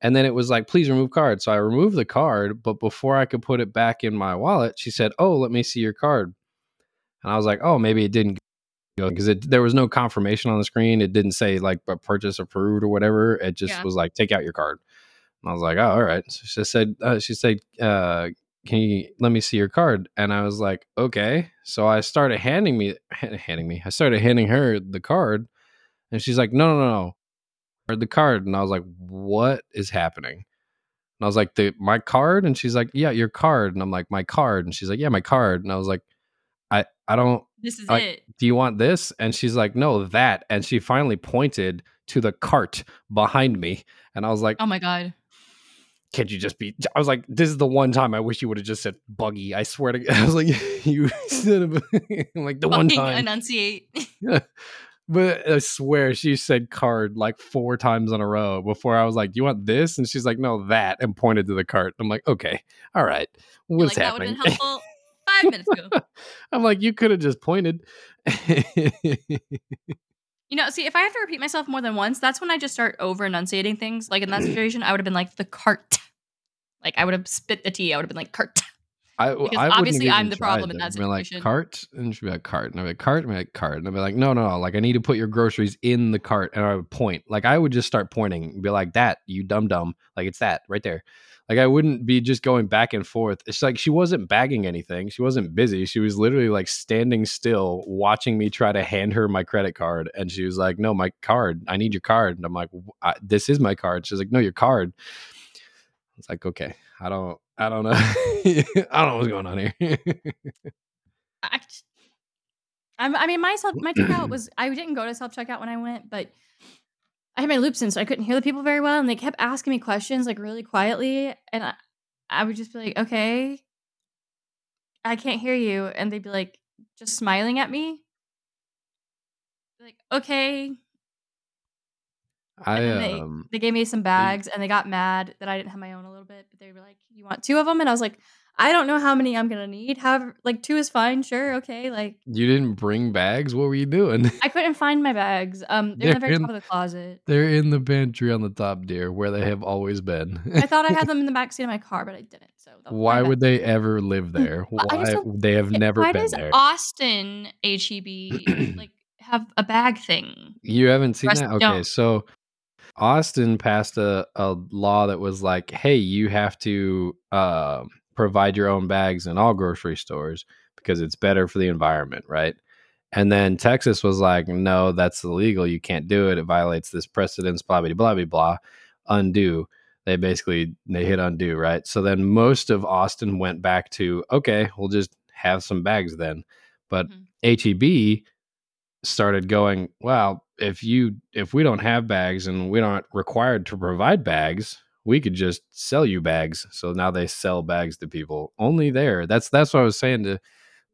And then it was like, please remove card. So I removed the card, but before I could put it back in my wallet, she said, Oh, let me see your card. And I was like, Oh, maybe it didn't go because there was no confirmation on the screen. It didn't say like purchase approved or whatever. It just Yeah. was like, take out your card. And I was like, oh, all right. So she said, uh, she said, uh, can you let me see your card? And I was like, okay. So I started handing me, handing me, I started handing her the card. And she's like, no, no, no, no. The card. And I was like, what is happening? And I was like, the, my card? And she's like, yeah, your card. And I'm like, my card. And she's like, yeah, my card. And I was like, I, I don't, this is I- it. do you want this? And she's like, no, that. And she finally pointed to the cart behind me. And I was like, Oh my god. can't you just be? I was like, this is the one time I wish you would have just said buggy. I swear to God. I was like, you said, it- I'm like the one time. enunciate. But I swear she said card like four times in a row before I was like, you want this? And she's like, no, that. And pointed to the cart. I'm like, okay, all right. What's like, that would have been helpful five minutes ago. I'm like, you could have just pointed. You know, see, if I have to repeat myself more than once, that's when I just start over enunciating things. Like in that mm. situation, I would have been like the cart. Like I would have spit the tea. I would have been like cart. I, Because I obviously I'm the problem in that. I'd be like cart, and she'd be like cart, and I'd be like cart, and I'd be like cart, and I'd be like no, no, no, like I need to put your groceries in the cart, and I would point, like I would just start pointing, and be like that, you dumb dumb, like it's that right there, Like I wouldn't be just going back and forth. It's like she wasn't bagging anything. She wasn't busy. She was literally like standing still, watching me try to hand her my credit card, and she was like, "No, my card. I need your card." And I'm like, "This is my card." She's like, "No, your card." It's like, okay, I don't, I don't know, I don't know what's going on here. I, I mean, my self, my checkout was. I didn't go to self checkout when I went, but I had my loops in, so I couldn't hear the people very well, and they kept asking me questions like really quietly, and I, I would just be like, "Okay, I can't hear you," and they'd be like, just smiling at me, like, "Okay." I they um, they gave me some bags, and they got mad that I didn't have my own a little bit, but they were like, "You want 2 of them?" And I was like, "I don't know how many I'm gonna need. However, like 2 is fine. Sure, okay." Like you didn't bring bags. What were you doing? I couldn't find my bags. Um, they're in the very in- top of the closet. They're in the pantry on the top, dear, where they have always been. I thought I had them in the back seat of my car, but I didn't. So that was my Why would they ever live there? Why they have never Why been does there? Austin HEB like have a bag thing? You haven't seen that? Okay, don't. so Austin passed a, a law that was like, hey, you have to uh, provide your own bags in all grocery stores because it's better for the environment, right? And then Texas was like, no, that's illegal. You can't do it. It violates this precedence, blah, blah, blah, blah, blah. Undo. They basically, they hit undo, right? So then most of Austin went back to, okay, we'll just have some bags then. But Mhm. HEB started going, well, if you if we don't have bags and we aren't required to provide bags, we could just sell you bags. So now they sell bags to people only there. That's that's what I was saying to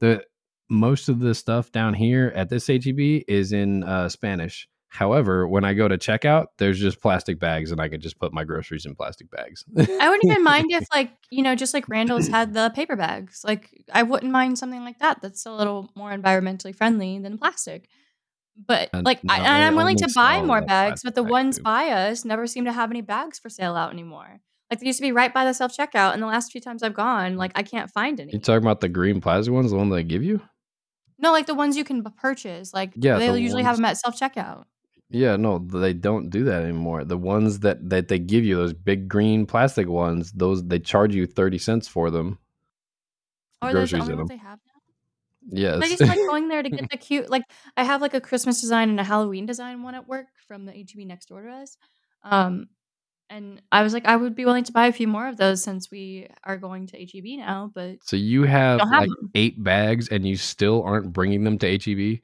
the most of the stuff down here at this HEB is in uh, Spanish. However, when I go to checkout, there's just plastic bags, and I can just put my groceries in plastic bags. I wouldn't even mind if like, you know, just like Randall's had the paper bags. Like I wouldn't mind something like that that's a little more environmentally friendly than plastic. But And like I, and I'm willing to buy more bags, but the ones too. by us never seem to have any bags for sale out anymore. Like they used to be right by the self checkout, and the last few times I've gone, like I can't find any. You talking about the green plastic ones, the one they give you? No, like the ones you can purchase. Like Yeah, they the usually have them at self checkout. Yeah, no, they don't do that anymore. The ones that that they give you, those big green plastic ones, those they charge you thirty cents for them. Or those the only in ones them. Yes. I just like going there to get the cute. Like I have like a Christmas design and a Halloween design one at work from the HEB next door to us. Um, and I was like, I would be willing to buy a few more of those since we are going to HEB now. But so you have have like them. eight bags, and you still aren't bringing them to HEB.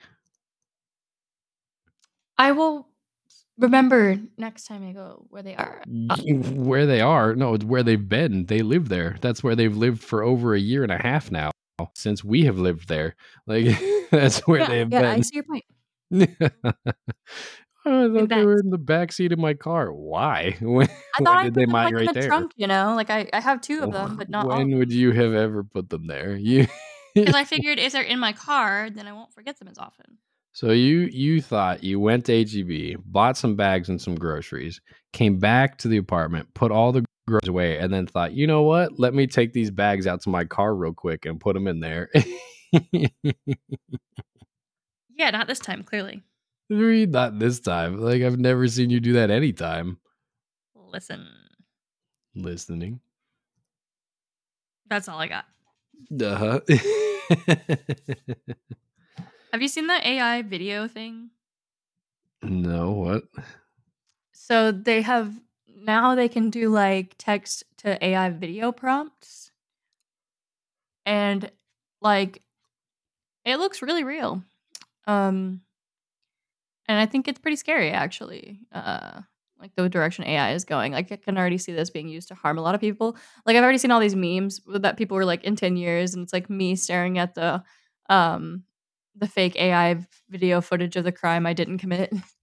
I will remember next time I go where they are. Where they are, no, it's where they've been. They live there. That's where they've lived for over a year and a half now. Since we have lived there, like that's where yeah, they have been. yeah, I been. see your point. Oh, I thought they were in the back seat of my car. Why? When, I thought when I did put they them like in migrate the there? trunk, you know. Like I, I have two of them, but not when would you have ever put them there? You Because I figured if they're in my car, then I won't forget them as often. so you you thought you went to HEB, bought some bags and some groceries, came back to the apartment, put all the groceries away, and then thought, you know what? Let me take these bags out to my car real quick and put them in there. Yeah, not this time. Clearly. Not this time. Like I've never seen you do that anytime. Listen, Listening. that's all I got. Uh-huh. Have you seen that AI video thing? no, what? So they have now they can do like text to AI video prompts. And like it looks really real. Um and I think it's pretty scary actually. Uh like the direction AI is going. Like I can already see this being used to harm a lot of people. Like I've already seen all these memes that people were like in 10 years and it's like me staring at the um the fake AI video footage of the crime I didn't commit.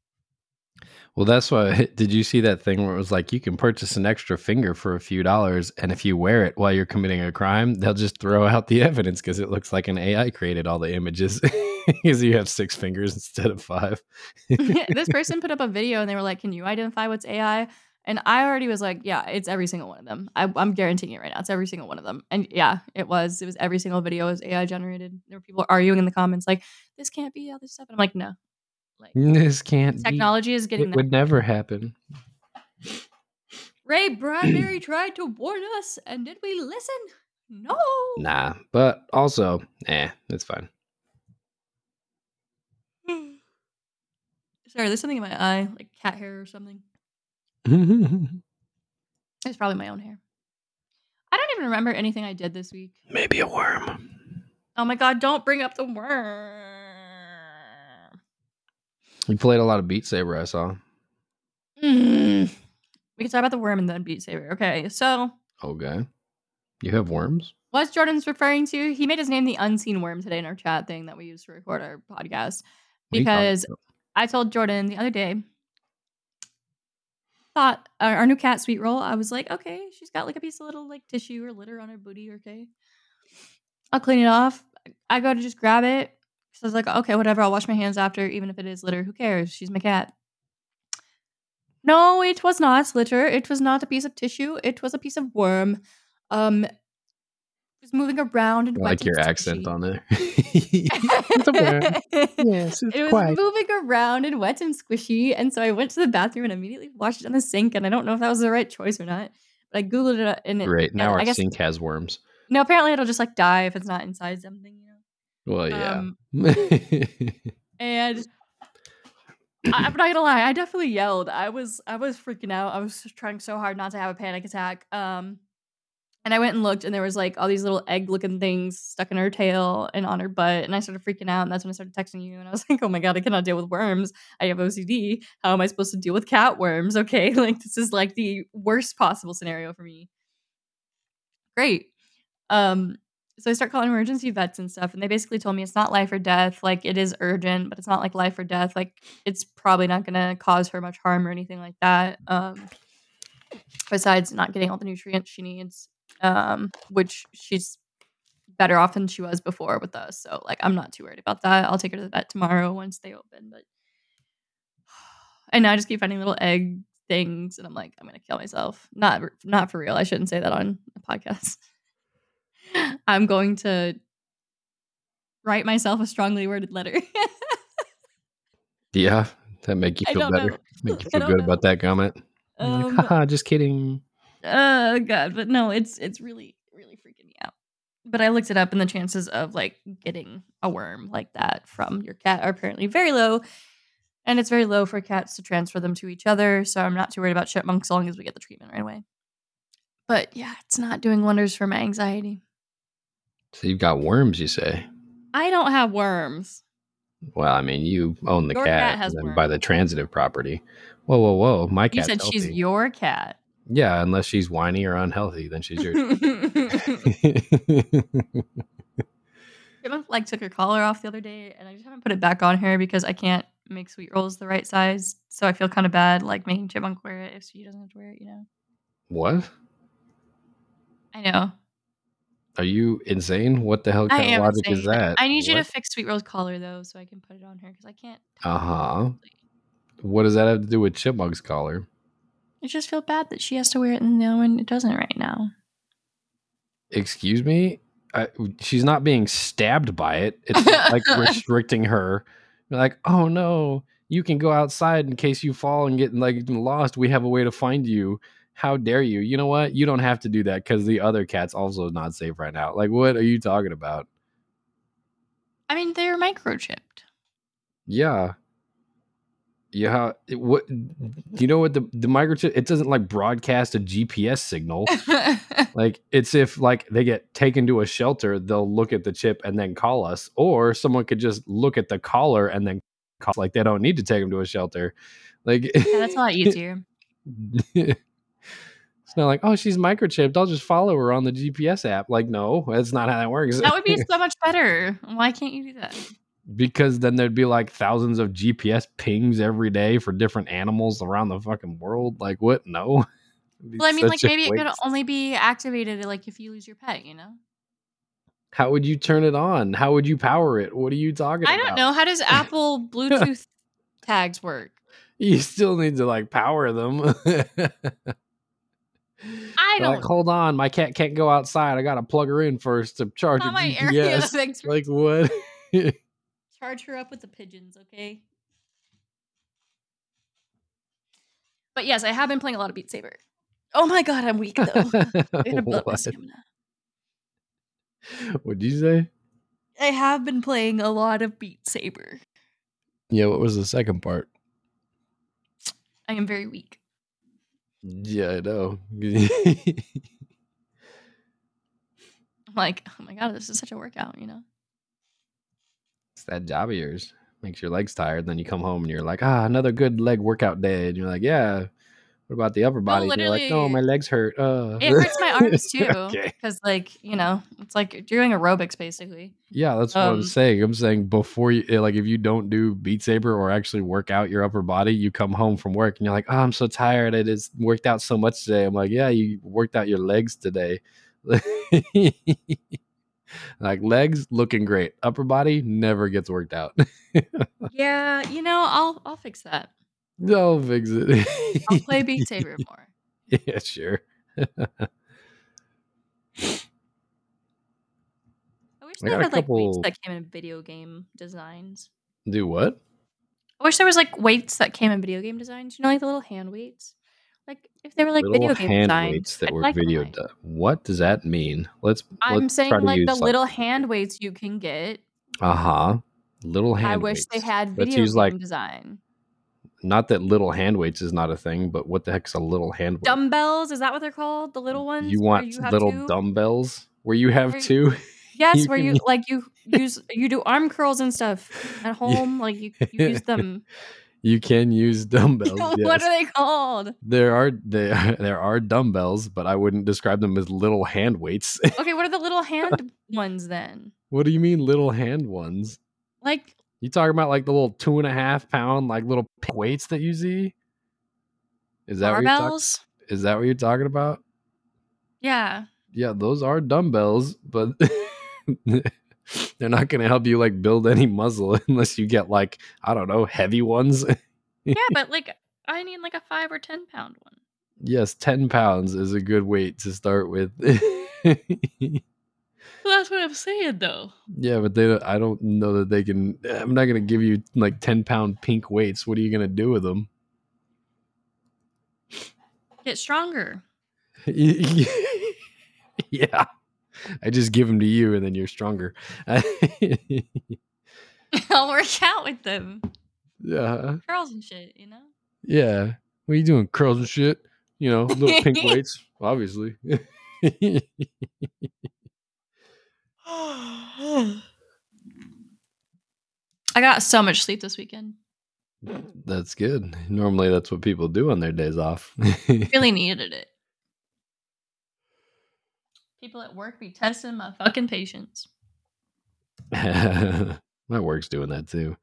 Well, that's why. Did you see that thing where it was like you can purchase an extra finger for a few dollars, and if you wear it while you're committing a crime, they'll just throw out the evidence because it looks like an AI created all the images because you have six fingers instead of five. this person put up a video and they were like, "Can you identify what's AI?" And I already was like, "Yeah, it's every single one of them. I, I'm guaranteeing it right now. It's every single one of them." And yeah, it was. It was every single video was AI generated. There were people arguing in the comments like, "This can't be all this stuff." And I'm like, "No, like this can't. be- technology is getting It there." would never happen. Ray Bradbury tried to warn us, and did we listen? No. Nah, but also, eh, it's fine. Sorry, there's something in my eye, like cat hair or something. It's probably my own hair. I don't even remember anything I did this week. Maybe a worm. Oh my god, don't bring up the worm. You played a lot of Beat Saber, I saw. Mm. We can talk about the worm and then Beat Saber. Okay, so Okay. You have worms? what Jordan's referring to, he made his name the unseen worm today in our chat thing that we use to record our podcast. What are you talking Because? I told Jordan the other day, thought our, our new cat sweet roll. I was like, okay, she's got like a piece of little like tissue or litter on her booty. Okay, I'll clean it off. I go to just grab it. So I was like, okay, whatever. I'll wash my hands after, even if it is litter. Who cares? She's my cat. No, it was not litter. It was not a piece of tissue. It was a piece of worm. Um, it was moving around and I like your accent on it. it's a worm. Yes, it was moving around and wet and squishy. And so I went to the bathroom and immediately washed it on the sink. And I don't know if that was the right choice or not. But I Googled it and it, Great. Now our guess- sink has worms. no, apparently it'll just like die if it's not inside something? Well, yeah. Um, and I, I'm not gonna lie, I definitely yelled. I was I was freaking out. I was trying so hard not to have a panic attack. Um and I went and looked and there was like all these little egg looking things stuck in her tail and on her butt. And I started freaking out. And that's when I started texting you. And I was like, oh my God, I cannot deal with worms. I have OCD. How am I supposed to deal with cat worms? Okay. Like this is like the worst possible scenario for me. Great. Um, so I start calling emergency vets and stuff, and they basically told me it's not life or death. Like it is urgent, but it's not like life or death. Like it's probably not gonna cause her much harm or anything like that. Um, besides not getting all the nutrients she needs, um, which she's better off than she was before with us. So like I'm not too worried about that. I'll take her to the vet tomorrow once they open. But and now I just keep finding little egg things, and I'm like, I'm gonna kill myself. Not not for real. I shouldn't say that on a podcast. I'm going to write myself a strongly worded letter. yeah. That make you I feel don't better. know. Make you I feel don't good know. about that comment. You're like, um, haha, just kidding. oh god, but no, it's it's really really freaking me out. But I looked it up, and the chances of like getting a worm like that from your cat are apparently very low, and it's very low for cats to transfer them to each other. So I'm not too worried about chipmunks as long as we get the treatment right away. But yeah, it's not doing wonders for my anxiety. So you've got worms, you say? I don't have worms. Well, I mean, you own the Your cat, cat by the transitive property. Whoa, whoa, whoa! My cat. You said she's your cat. Yeah, unless she's whiny or unhealthy, then she's yours. Chipmunk like took her collar off the other day, and I just haven't put it back on her because I can't make sweet rolls the right size. So I feel kind of bad like making Chipmunk wear it if she doesn't have to wear it. You know. what? I know. Are you insane? What the hell kind of logic insane. is that? I need you to fix Sweet Roll's collar though, so I can put it on her because I can't. Uh huh. What does that have to do with Chipmunk's collar? I just feel bad that she has to wear it and no one doesn't right now. Excuse me? I, she's not being stabbed by it. It's not like restricting her. You're like, oh no, you can go outside in case you fall and get like lost. We have a way to find you. How dare you? You know what? You don't have to do that because the other cat's also not safe right now. Like, what are you talking about? I mean, they're microchipped. Yeah. Yeah. It, what? Do you know what the the microchip? It doesn't like broadcast a GPS signal. Like it's if like they get taken to a shelter, they'll look at the chip and then call us, or someone could just look at the collar and then call. Like they don't need to take them to a shelter. Like yeah, that's a lot easier. not like oh she's microchipped. I'll just follow her on the GPS app. Like no, that's not how that works. That would be so much better. Why can't you do that? because then there'd be like thousands of GPS pings every day for different animals around the fucking world. Like what? No. Well, I mean, like maybe it could only be activated like if you lose your pet. You know. How would you turn it on? How would you power it? What are you talking about? I about? don't know. How does Apple Bluetooth tags work? You still need to like power them. I They're like, don't. hold on, my cat can't go outside. I gotta plug her in first to charge her Not my area of GPS. expertise. like what? Charge her up with the pigeons, okay? But yes, I have been playing a lot of Beat Saber. Oh my god, I'm weak though. I gotta build my What? stamina. What'd you say? I have been playing a lot of Beat Saber. Yeah, what was the second part? I am very weak. Yeah, I know. I'm like, oh my god, this is such a workout, you know? it's that job of yours. Makes your legs tired. Then you come home and you're like, ah, another good leg workout day. And you're like, yeah. What about the upper body? and you're like, no, my legs hurt. Uh. It hurts my arms too. okay. Because like, you know, it's like you're doing aerobics basically. Yeah, that's what I'm Um, saying. I'm saying before you, eh, like, if you don't do Beat Saber or actually work out your upper body, you come home from work and you're like, oh, I'm so tired. I just worked out so much today. I'm like, yeah, you worked out your legs today. like, legs looking great. Upper body never gets worked out. Yeah, you know, I'll I'll fix that. I'll fix it. I'll play Beat Saber more. yeah, sure. I wish I they got a had like weights that came in video game designs. Do what? I wish there was like weights that came in video game designs. You know, like the little hand weights. Like if they were like Little video game hand designs, weights that I'd were like video. like- what does that mean? Let's. I'm let's saying like the use, little hand weights you can get. Uh huh. Little hand. I wish they weights. had Let's video use game like design. Not that little hand weights is not a thing, but what the heck's a little hand weight? Dumbbells, is that what they're called? The little ones? you want you little two? dumbbells where you have Where you- two? Yes, you where you use- like you use you do arm curls and stuff at home. Like you, you use them. You can use dumbbells. what are they called? There are there, there are dumbbells, but I wouldn't describe them as little hand weights. Okay, what are the little hand ones then? what do you mean little hand ones? Like You talking about like the little two and a half pound like little weights that you see? Is that what you're talking? barbells? Is that what you're talking about? Yeah. Yeah, those are dumbbells, but they're not going to help you like build any muscle unless you get like I don't know heavy ones. Yeah, but like I need like a five or ten pound one. yes, ten pounds is a good weight to start with. Well, that's what I'm saying though. yeah, but they I don't know that they can. I'm not going to give you like ten pound pink weights. What are you going to do with them? Get stronger. yeah, I just give them to you, and then you're stronger. I'll work out with them. yeah, Curls and shit, you know? yeah. What are you doing? Curls and shit. You know, little pink weights, obviously. I got so much sleep this weekend. that's good. Normally, that's what people do on their days off. Really needed it. People at work be testing my fucking patience. My work's doing that too.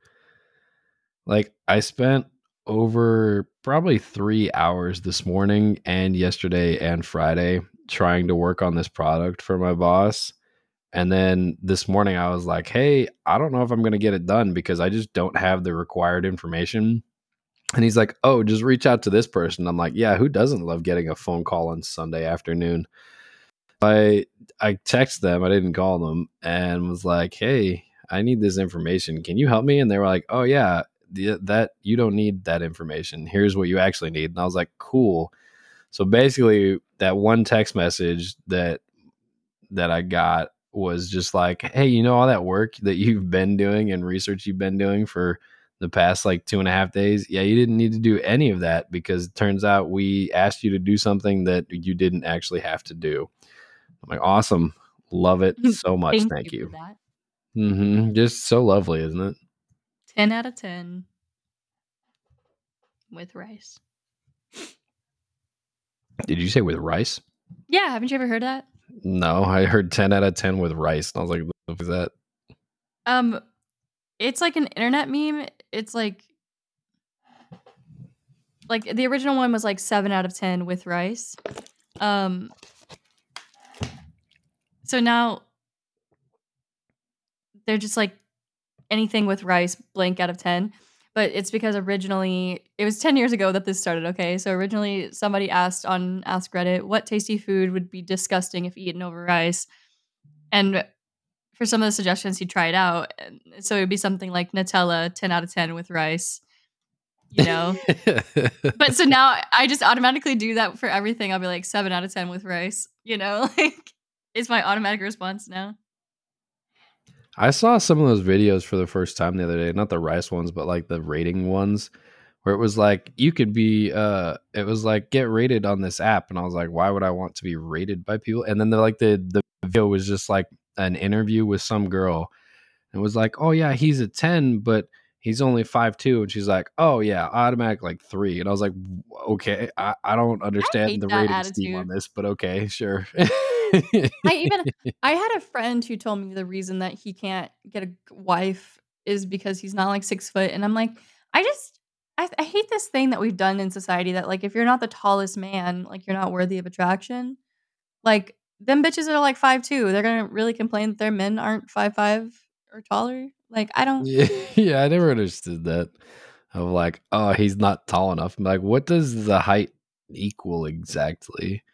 Like I spent over probably three hours this morning and yesterday and Friday trying to work on this product for my boss. And then this morning I was like, hey, I don't know if I'm going to get it done because I just don't have the required information. And he's like, oh, just reach out to this person. I'm like, yeah, who doesn't love getting a phone call on Sunday afternoon? I I text them, I didn't call them, and was like, hey, I need this information. Can you help me? And they were like, oh yeah, the, that you don't need that information. Here's what you actually need. And I was like, cool. So basically, that one text message that that I got was just like, hey, you know all that work that you've been doing and research you've been doing for the past like two and a half days. Yeah, you didn't need to do any of that because it turns out we asked you to do something that you didn't actually have to do. I'm like, awesome. Love it so much. Thank, you. for that. hmm Just so lovely, isn't it? 10 out of 10 with rice. Did you say with rice? Yeah, haven't you ever heard that? No, I heard 10 out of 10 with rice. And I was like, what is that? Um it's like an internet meme. It's like like the original one was like 7 out of 10 with rice. Um so now they're just like anything with rice blank out of 10 but it's because originally it was 10 years ago that this started okay so originally somebody asked on ask reddit what tasty food would be disgusting if eaten over rice and for some of the suggestions he tried out so it would be something like nutella 10 out of 10 with rice you know. but so now I just automatically do that for everything. I'll be like seven out of ten with rice. You know, like it's my automatic response now. I saw some of those videos for the first time the other day. Not the rice ones, but like the rating ones, where it was like you could be. uh It was like get rated on this app, and I was like, why would I want to be rated by people? And then they're like the the video was just like an interview with some girl, and was like, oh yeah, he's a ten, but he's only five two, and she's like, oh yeah, automatic like three, and I was like, okay, I, I don't understand hate the rating scheme on this, but okay, sure. I even I had a friend who told me the reason that he can't get a wife is because he's not like six foot, and I'm like, I just I, I hate this thing that we've done in society that like if you're not the tallest man, like you're not worthy of attraction. Like them bitches are like five two. They're gonna really complain that their men aren't five five or taller. Like I don't. Yeah, yeah, I never understood that. Of like, oh, he's not tall enough. I'm like, what does the height equal exactly?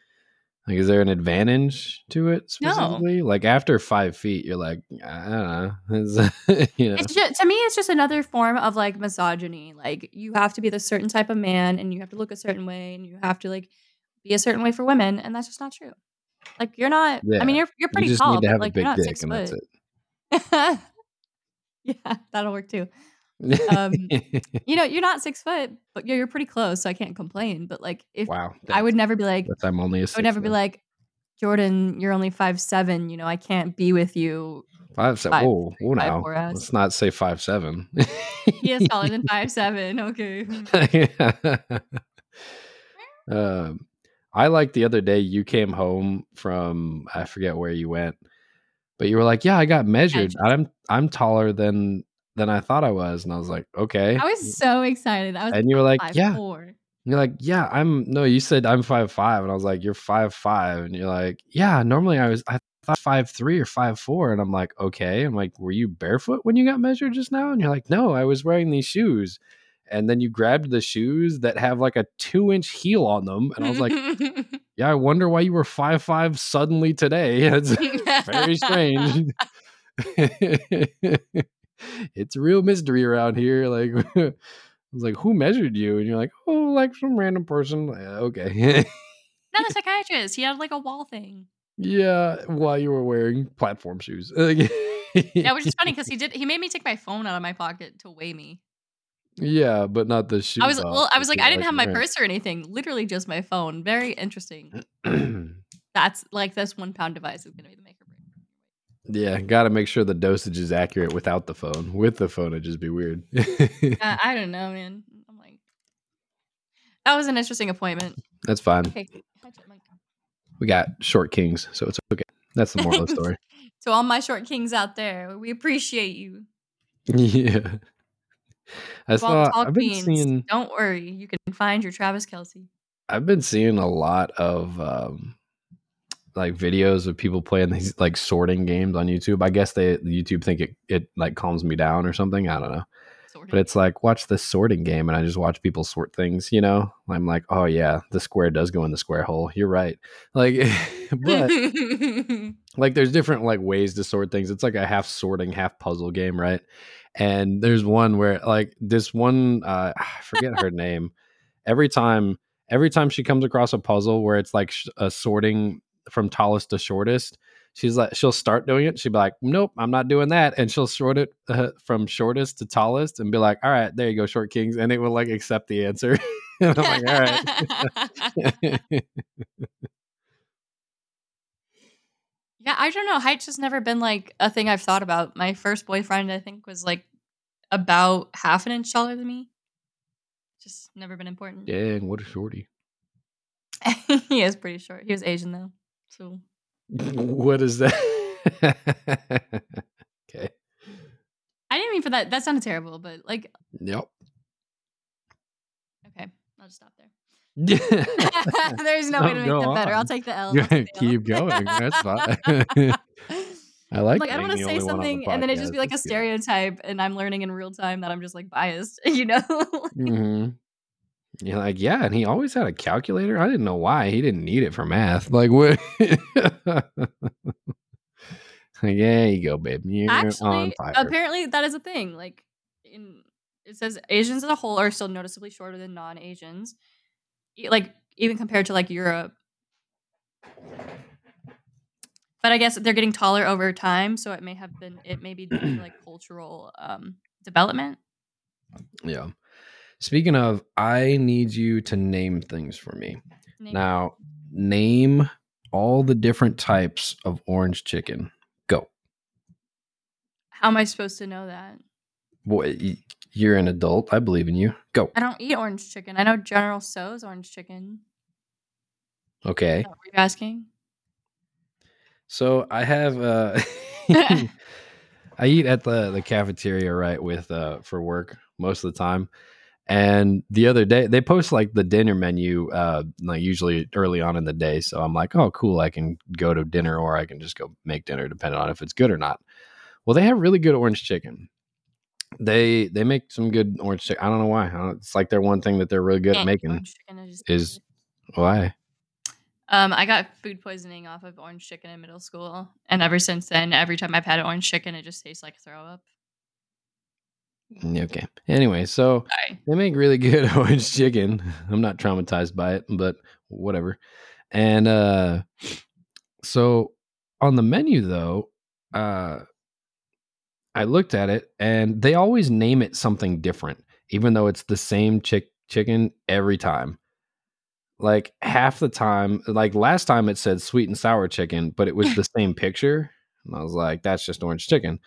Like, is there an advantage to it No. Like after five feet, you're like, I don't know. It's- you know. It's just to me, it's just another form of like misogyny. Like you have to be the certain type of man, and you have to look a certain way, and you have to like be a certain way for women, and that's just not true. Like you're not. Yeah. I mean, you're you're You pretty just tall, need to but like a you're not dick, six and that's foot. it. yeah, that'll work too. Um, You know, you're not six foot, but you're, you're pretty close, so I can't complain. But like, if wow, I would never be like, I'm only a I would never be like, Jordan, you're only five seven. You know, I can't be with you. foot. five seven. Whoa, whoa now. Let's not say five seven. He is taller than five seven. Okay. um, I like the other day you came home from I forget where you went, but you were like, "Yeah, I got measured. I'm I'm taller than than I thought I was," and I was like, "Okay." I was so excited. I was and you were like, five "Yeah." four. You're like, "Yeah, I'm." No, you said I'm five five, and I was like, "You're five five. and you're like, "Yeah." Normally, I was I thought five three or five four, and I'm like, "Okay." I'm like, "Were you barefoot when you got measured just now?" And you're like, "No, I was wearing these shoes." And then you grabbed the shoes that have like a two inch heel on them, and I was like, "Yeah, I wonder why you were five five suddenly today." It's very strange. it's a real mystery around here. Like, I was like, "Who measured you?" And you're like, "Oh, like some random person." Like, okay, Not a psychiatrist. He had like a wall thing. yeah. While you were wearing platform shoes, Yeah, which is funny because he did. He made me take my phone out of my pocket to weigh me. yeah, but not the shoes. I was well. I was like, I didn't have my purse. purse or anything. Literally just my phone. Very interesting. That's like this one pound device is gonna be the make or break. Yeah, got to make sure the dosage is accurate without the phone. With the phone, it'd just be weird. Uh, I don't know, man. I'm like, that was an interesting appointment. That's fine. Okay. We got short kings, so it's okay. That's the moral of the story. To all my short kings out there, we appreciate you. yeah. I saw. I've been seeing. don't worry, you can find your Travis Kelce. I've been seeing a lot of um, like videos of people playing these like sorting games on YouTube. I guess they YouTube think it it like calms me down or something. I don't know. Sort But it's like watch this sorting game, and I just watch people sort things. You know, I'm like, oh yeah, the square does go in the square hole. You're right. Like, but like there's different like ways to sort things it's like a half sorting half puzzle game right and there's one where like this one uh i forget her name every time every time she comes across a puzzle where it's like sh- a sorting from tallest to shortest she's like she'll start doing it she'll be like nope i'm not doing that and she'll sort it uh, from shortest to tallest and be like all right there you go short kings and it will like accept the answer and i'm like all right yeah, I don't know. Height's just never been like a thing I've thought about. My first boyfriend, I think, was like about half an inch taller than me. Just never been important. dang what a shorty he is pretty short. He was Asian though, so what is that? okay. I didn't mean for that. That sounded terrible, but like, Yep. okay, I'll just stop there. There's no, way to make that better. I'll take the L. I'll take the L. Keep going. That's fine. I like. like, I don't want to say on the something and then it just be like a good. stereotype, and I'm learning in real time that I'm just like biased, you know? Mhm. You're like, yeah, and he always had a calculator. I didn't know why. He didn't need it for math. Like what? like, yeah, you go, babe. You're on Actually, fire. apparently that is a thing. Like in it says Asians as a whole are still noticeably shorter than non-Asians, like even compared to like Europe. But I guess they're getting taller over time, so it may have been it may be due to like cultural um, development. Yeah. Speaking of, I need you to name things for me. Name- Now, name all the different types of orange chicken. Go. how am I supposed to know that? Boy, you're an adult. I believe in you. Go. I don't eat orange chicken. I know General Tso's orange chicken. Okay. That you're asking? So I have uh I eat at the the cafeteria right with uh for work most of the time. And the other day they post like the dinner menu uh like usually early on in the day. So I'm like, "Oh, cool, I can go to dinner or I can just go make dinner depending on if it's good or not." Well, they have really good orange chicken. They they make some good orange chicken. I don't know why. I don't, it's like their one thing that they're really good at making. is, is- Why? Um, I got food poisoning off of orange chicken in middle school, and ever since then, every time I've had orange chicken, it just tastes like throw up. Mm, Okay. Anyway, so Sorry. They make really good orange chicken. I'm not traumatized by it, but whatever. And uh so on the menu though, uh I looked at it and they always name it something different, even though it's the same chick chicken every time. Like half the time, like last time it said sweet and sour chicken, but it was the same picture. And I was like, that's just orange chicken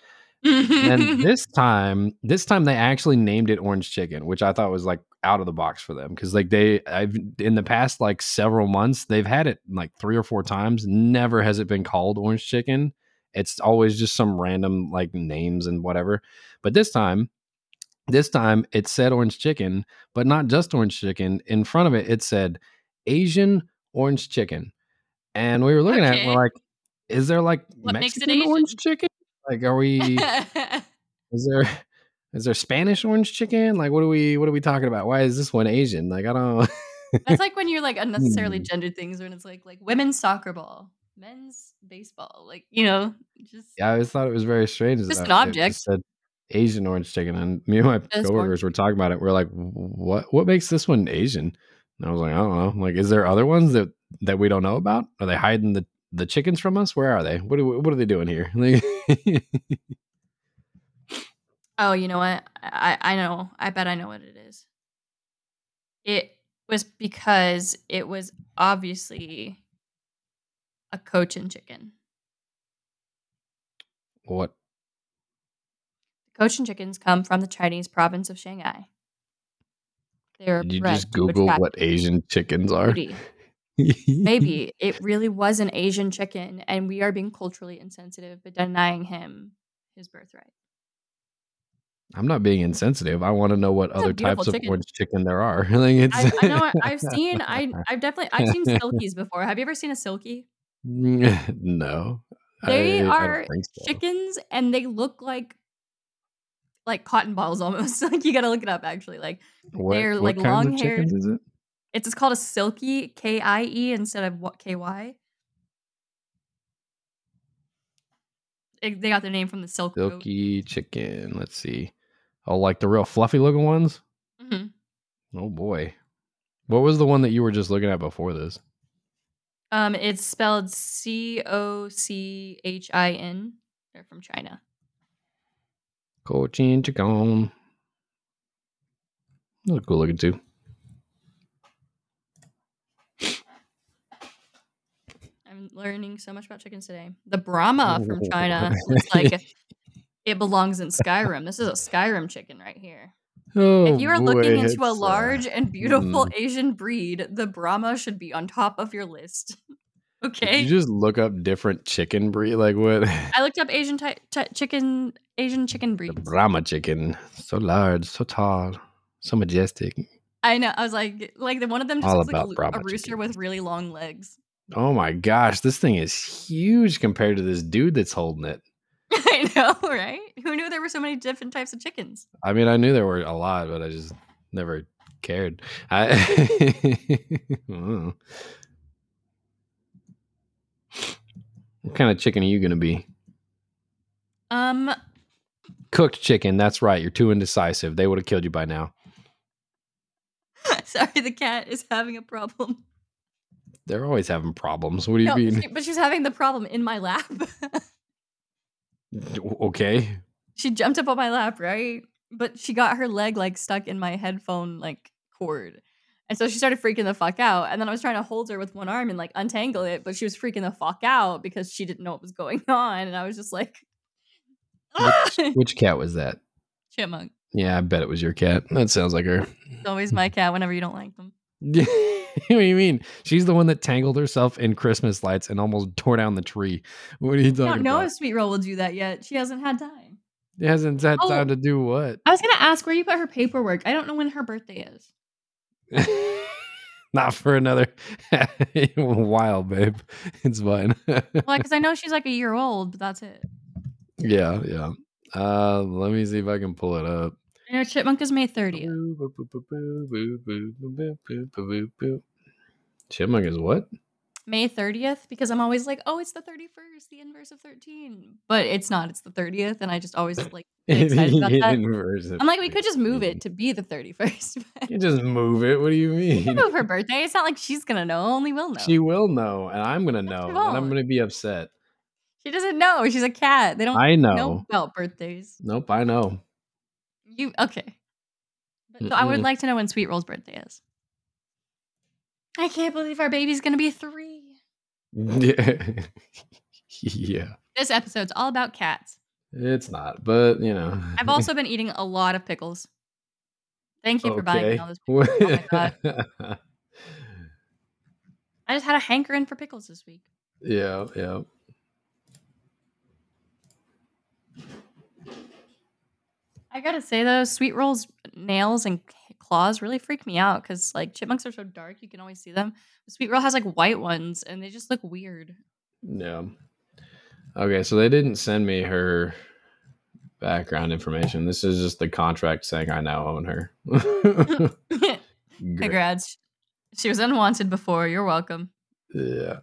and this time this time they actually named it orange chicken which i thought was like out of the box for them because like they i've in the past like several months they've had it like three or four times. Never has it been called orange chicken. It's always just some random like names and whatever. But this time this time it said orange chicken but not just orange chicken. In front of it it said asian orange chicken. And we were looking at it we're like is there like What mexican orange chicken like are we is there is there Spanish orange chicken? Like what are we what are we talking about? Why is this one Asian? Like I don't That's like when you're like unnecessarily Hmm. gendered things when it's like like women's soccer ball, men's baseball, like you know, just Yeah, I always thought it was very strange. Just that an object. said Asian orange chicken, and me and my Just coworkers were talking about it. We're like, "What? What makes this one Asian?" And I was like, "I don't know. Like, is there other ones that that we don't know about? Are they hiding the the chickens from us? Where are they? What are, what are they doing here?" Like, Oh, you know what? I I know. I bet I know what it is. It was because it was obviously a cochin chicken. what? Cochin chickens come from the Chinese province of Shanghai. They are Did you just Google what Asian chickens are? Maybe it really was an Asian chicken, and we are being culturally insensitive, but denying him his birthright. I'm not being insensitive. I want to know what a other types of chicken. orange chicken there are. like it's I, I know. I- I've seen. I I've definitely. I've seen silkies before. Have you ever seen a silkie? no. They I- I are think so. chickens, and they look like like cotton balls almost. like you gotta look it up. Actually, like What, they're, like, kinds of long-haired. chickens is it? it's just called a silkie K I E instead of what K Y. They got their name from the silk. Silky chicken. Let's see. Oh, like the real fluffy looking ones? Mhm. Oh boy. What was the one that you were just looking at before this? Um, it's spelled C O C H I N. They're from China. Cochin chicken. Look cool looking too. I'm learning so much about chickens today. The Brahma from China looks like it belongs in Skyrim. This is a Skyrim chicken right here. Oh, if you are boy, looking into a uh, large and beautiful mm. Asian breed, the Brahma should be on top of your list. Did okay. you just look up different chicken breed? Like what? I looked up Asian ty- ty- chicken, Asian chicken The breeds. Brahma chicken. So large, so tall, so majestic. I know. I was like, like the one of them just All looks like a, about lo- Brahma a rooster chicken. with really long legs. Oh my gosh, this thing is huge compared to this dude that's holding it. I know, right? Who knew there were so many different types of chickens? I mean, I knew there were a lot, but I just never cared. I Oh. What kind of chicken are you gonna be? Um, Cooked chicken. That's right. You're too indecisive. They would have killed you by now. Sorry, the cat is having a problem. They're always having problems. What do you No, mean? she- but she's having the problem in my lap. okay. she jumped up on my lap, right? But she got her leg like stuck in my headphone like cord. And so she started freaking the fuck out. And then I was trying to hold her with one arm and like untangle it, but she was freaking the fuck out because she didn't know what was going on. And I was just like, ah! Which cat was that? chipmunk. Yeah, I bet it was your cat. That sounds like her. It's always my cat whenever you don't like them. what do you mean? She's the one that tangled herself in Christmas lights and almost tore down the tree. What are you I talking don't know about? if Sweet Roll will do that yet. She hasn't had time. It hasn't had Oh. time to do what? I was gonna ask where you put her paperwork. I don't know when her birthday is. Not for another while, babe. It's fine. Well, because I know she's like a year old, but that's it. yeah, yeah. Uh, let me see if I can pull it up. I know Chipmunk is May 30th. Chipmunk is what? May 30th because I'm always like, oh, it's the 31st, the inverse of 13. But it's not, it's the 30th. And I just always like excited about that. I'm like, we could just move it to be the 31st. You just move it. What do you mean? move her birthday. It's not like she's gonna know, only we'll know. She will know, and I'm gonna know, and I'm gonna be upset. She doesn't know. She's a cat. They don't I know know. about birthdays. Nope, I know. You okay. But, so I would Mm-mm. like to know when Sweet Roll's birthday is. I can't believe our baby's gonna be three. Yeah. yeah. This episode's all about cats. It's not, but you know. I've also been eating a lot of pickles. Thank you for buying me all those pickles. Oh my god. I just had a hankering for pickles this week. yeah, yeah. I gotta say though, Sweet Roll's nails and claws really freak me out because like chipmunks are so dark you can always see them. Sweet Roll has like white ones and they just look weird. Yeah. Okay, so they didn't send me her background information. This is just the contract saying I now own her. Great. Congrats. She was unwanted before. You're welcome. Yeah.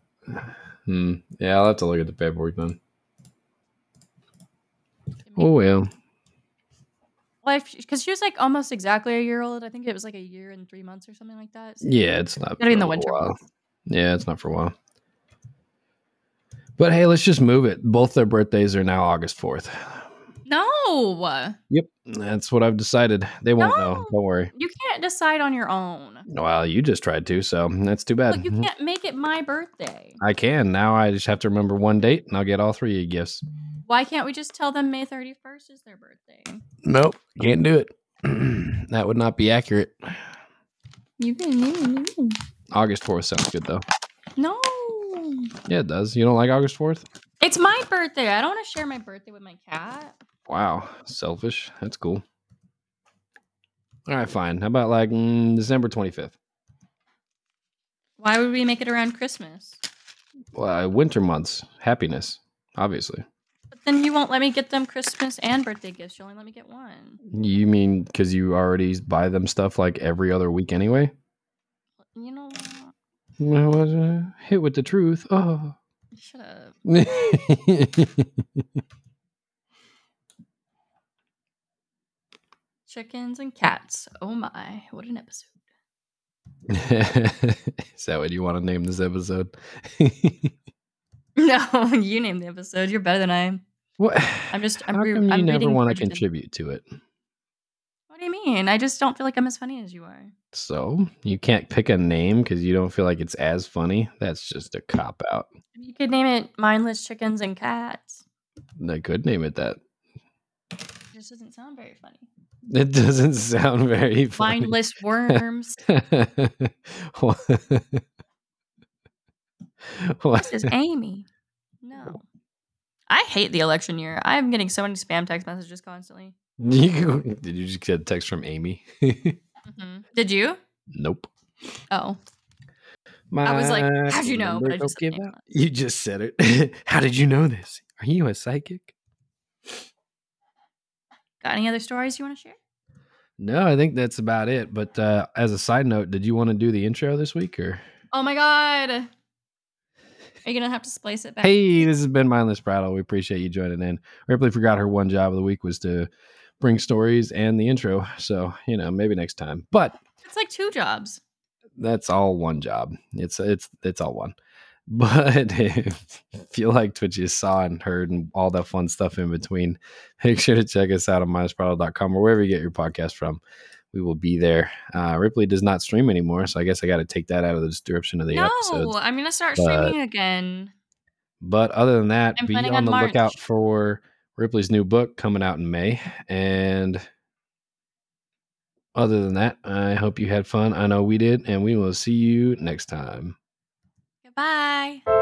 Hmm. Yeah, I'll have to look at the paperwork then. Oh well. Well, because she was like almost exactly a year old. I think it was like a year and three months or something like that. So- Yeah, it's not. Gotta in the winter while. Yeah, it's not for a while. But hey, let's just move it. Both their birthdays are now August fourth. No, Yep, that's what I've decided. They won't know. Don't worry. you can't decide on your own. Well, you just tried to, so that's too bad. Look, you mm-hmm. can't make it my birthday. I can now. I just have to remember one date, and I'll get all three of you gifts. Why can't we just tell them May 31st is their birthday? Nope, can't do it. that would not be accurate. You can, you can. August fourth sounds good though. No. Yeah, it does. You don't like August fourth? It's my birthday. I don't want to share my birthday with my cat. Wow, selfish. That's cool. All right, fine. How about like mm, December twenty fifth? Why would we make it around Christmas? Well, uh, winter months, happiness, obviously. But then you won't let me get them Christmas and birthday gifts. You only let me get one. You mean because you already buy them stuff like every other week anyway? You know what? Well, what, uh, hit with the truth. Oh. Shut up. Chickens and cats. Oh my. What an episode. Is that what you want to name this episode? No, you name the episode. You're better than I am. what? I'm just. I'm How re- come you I'm never want to contribute to it? What do you mean? I just don't feel like I'm as funny as you are. So you can't pick a name because you don't feel like it's as funny. That's just a cop out. You could name it Mindless Chickens and Cats. I could name it that. It just doesn't sound very funny. It doesn't sound very funny. Mindless Worms. what? what? This is Amy. No. I hate the election year. I'm getting so many spam text messages constantly. You- Did you just get a text from Amy? hmm Did you? nope. Oh, I was like, how'd you know? But I just give out. You just said it. How did you know this? Are you a psychic? Got any other stories you want to share? No, I think that's about it. But uh, as a side note, did you want to do the intro this week or? Oh my god. Are you gonna have to splice it back? Hey, this has been Mindless Prattle. We appreciate you joining in. Ripley forgot her one job of the week was to bring stories and the intro. So, you know, maybe next time. But It's like two jobs. that's all one job. It's it's it's all one. But if you like what you saw and heard and all that fun stuff in between, make sure to check us out on mindlessprattle.com or wherever you get your podcast from. We will be there. Uh, Ripley does not stream anymore, so I guess I got to take that out of the description of the episode. no. I'm gonna start but- streaming again. But other than that, I'm be on on the March. lookout for Ripley's new book coming out in May. And other than that, I hope you had fun. I know we did, and we will see you next time. Goodbye.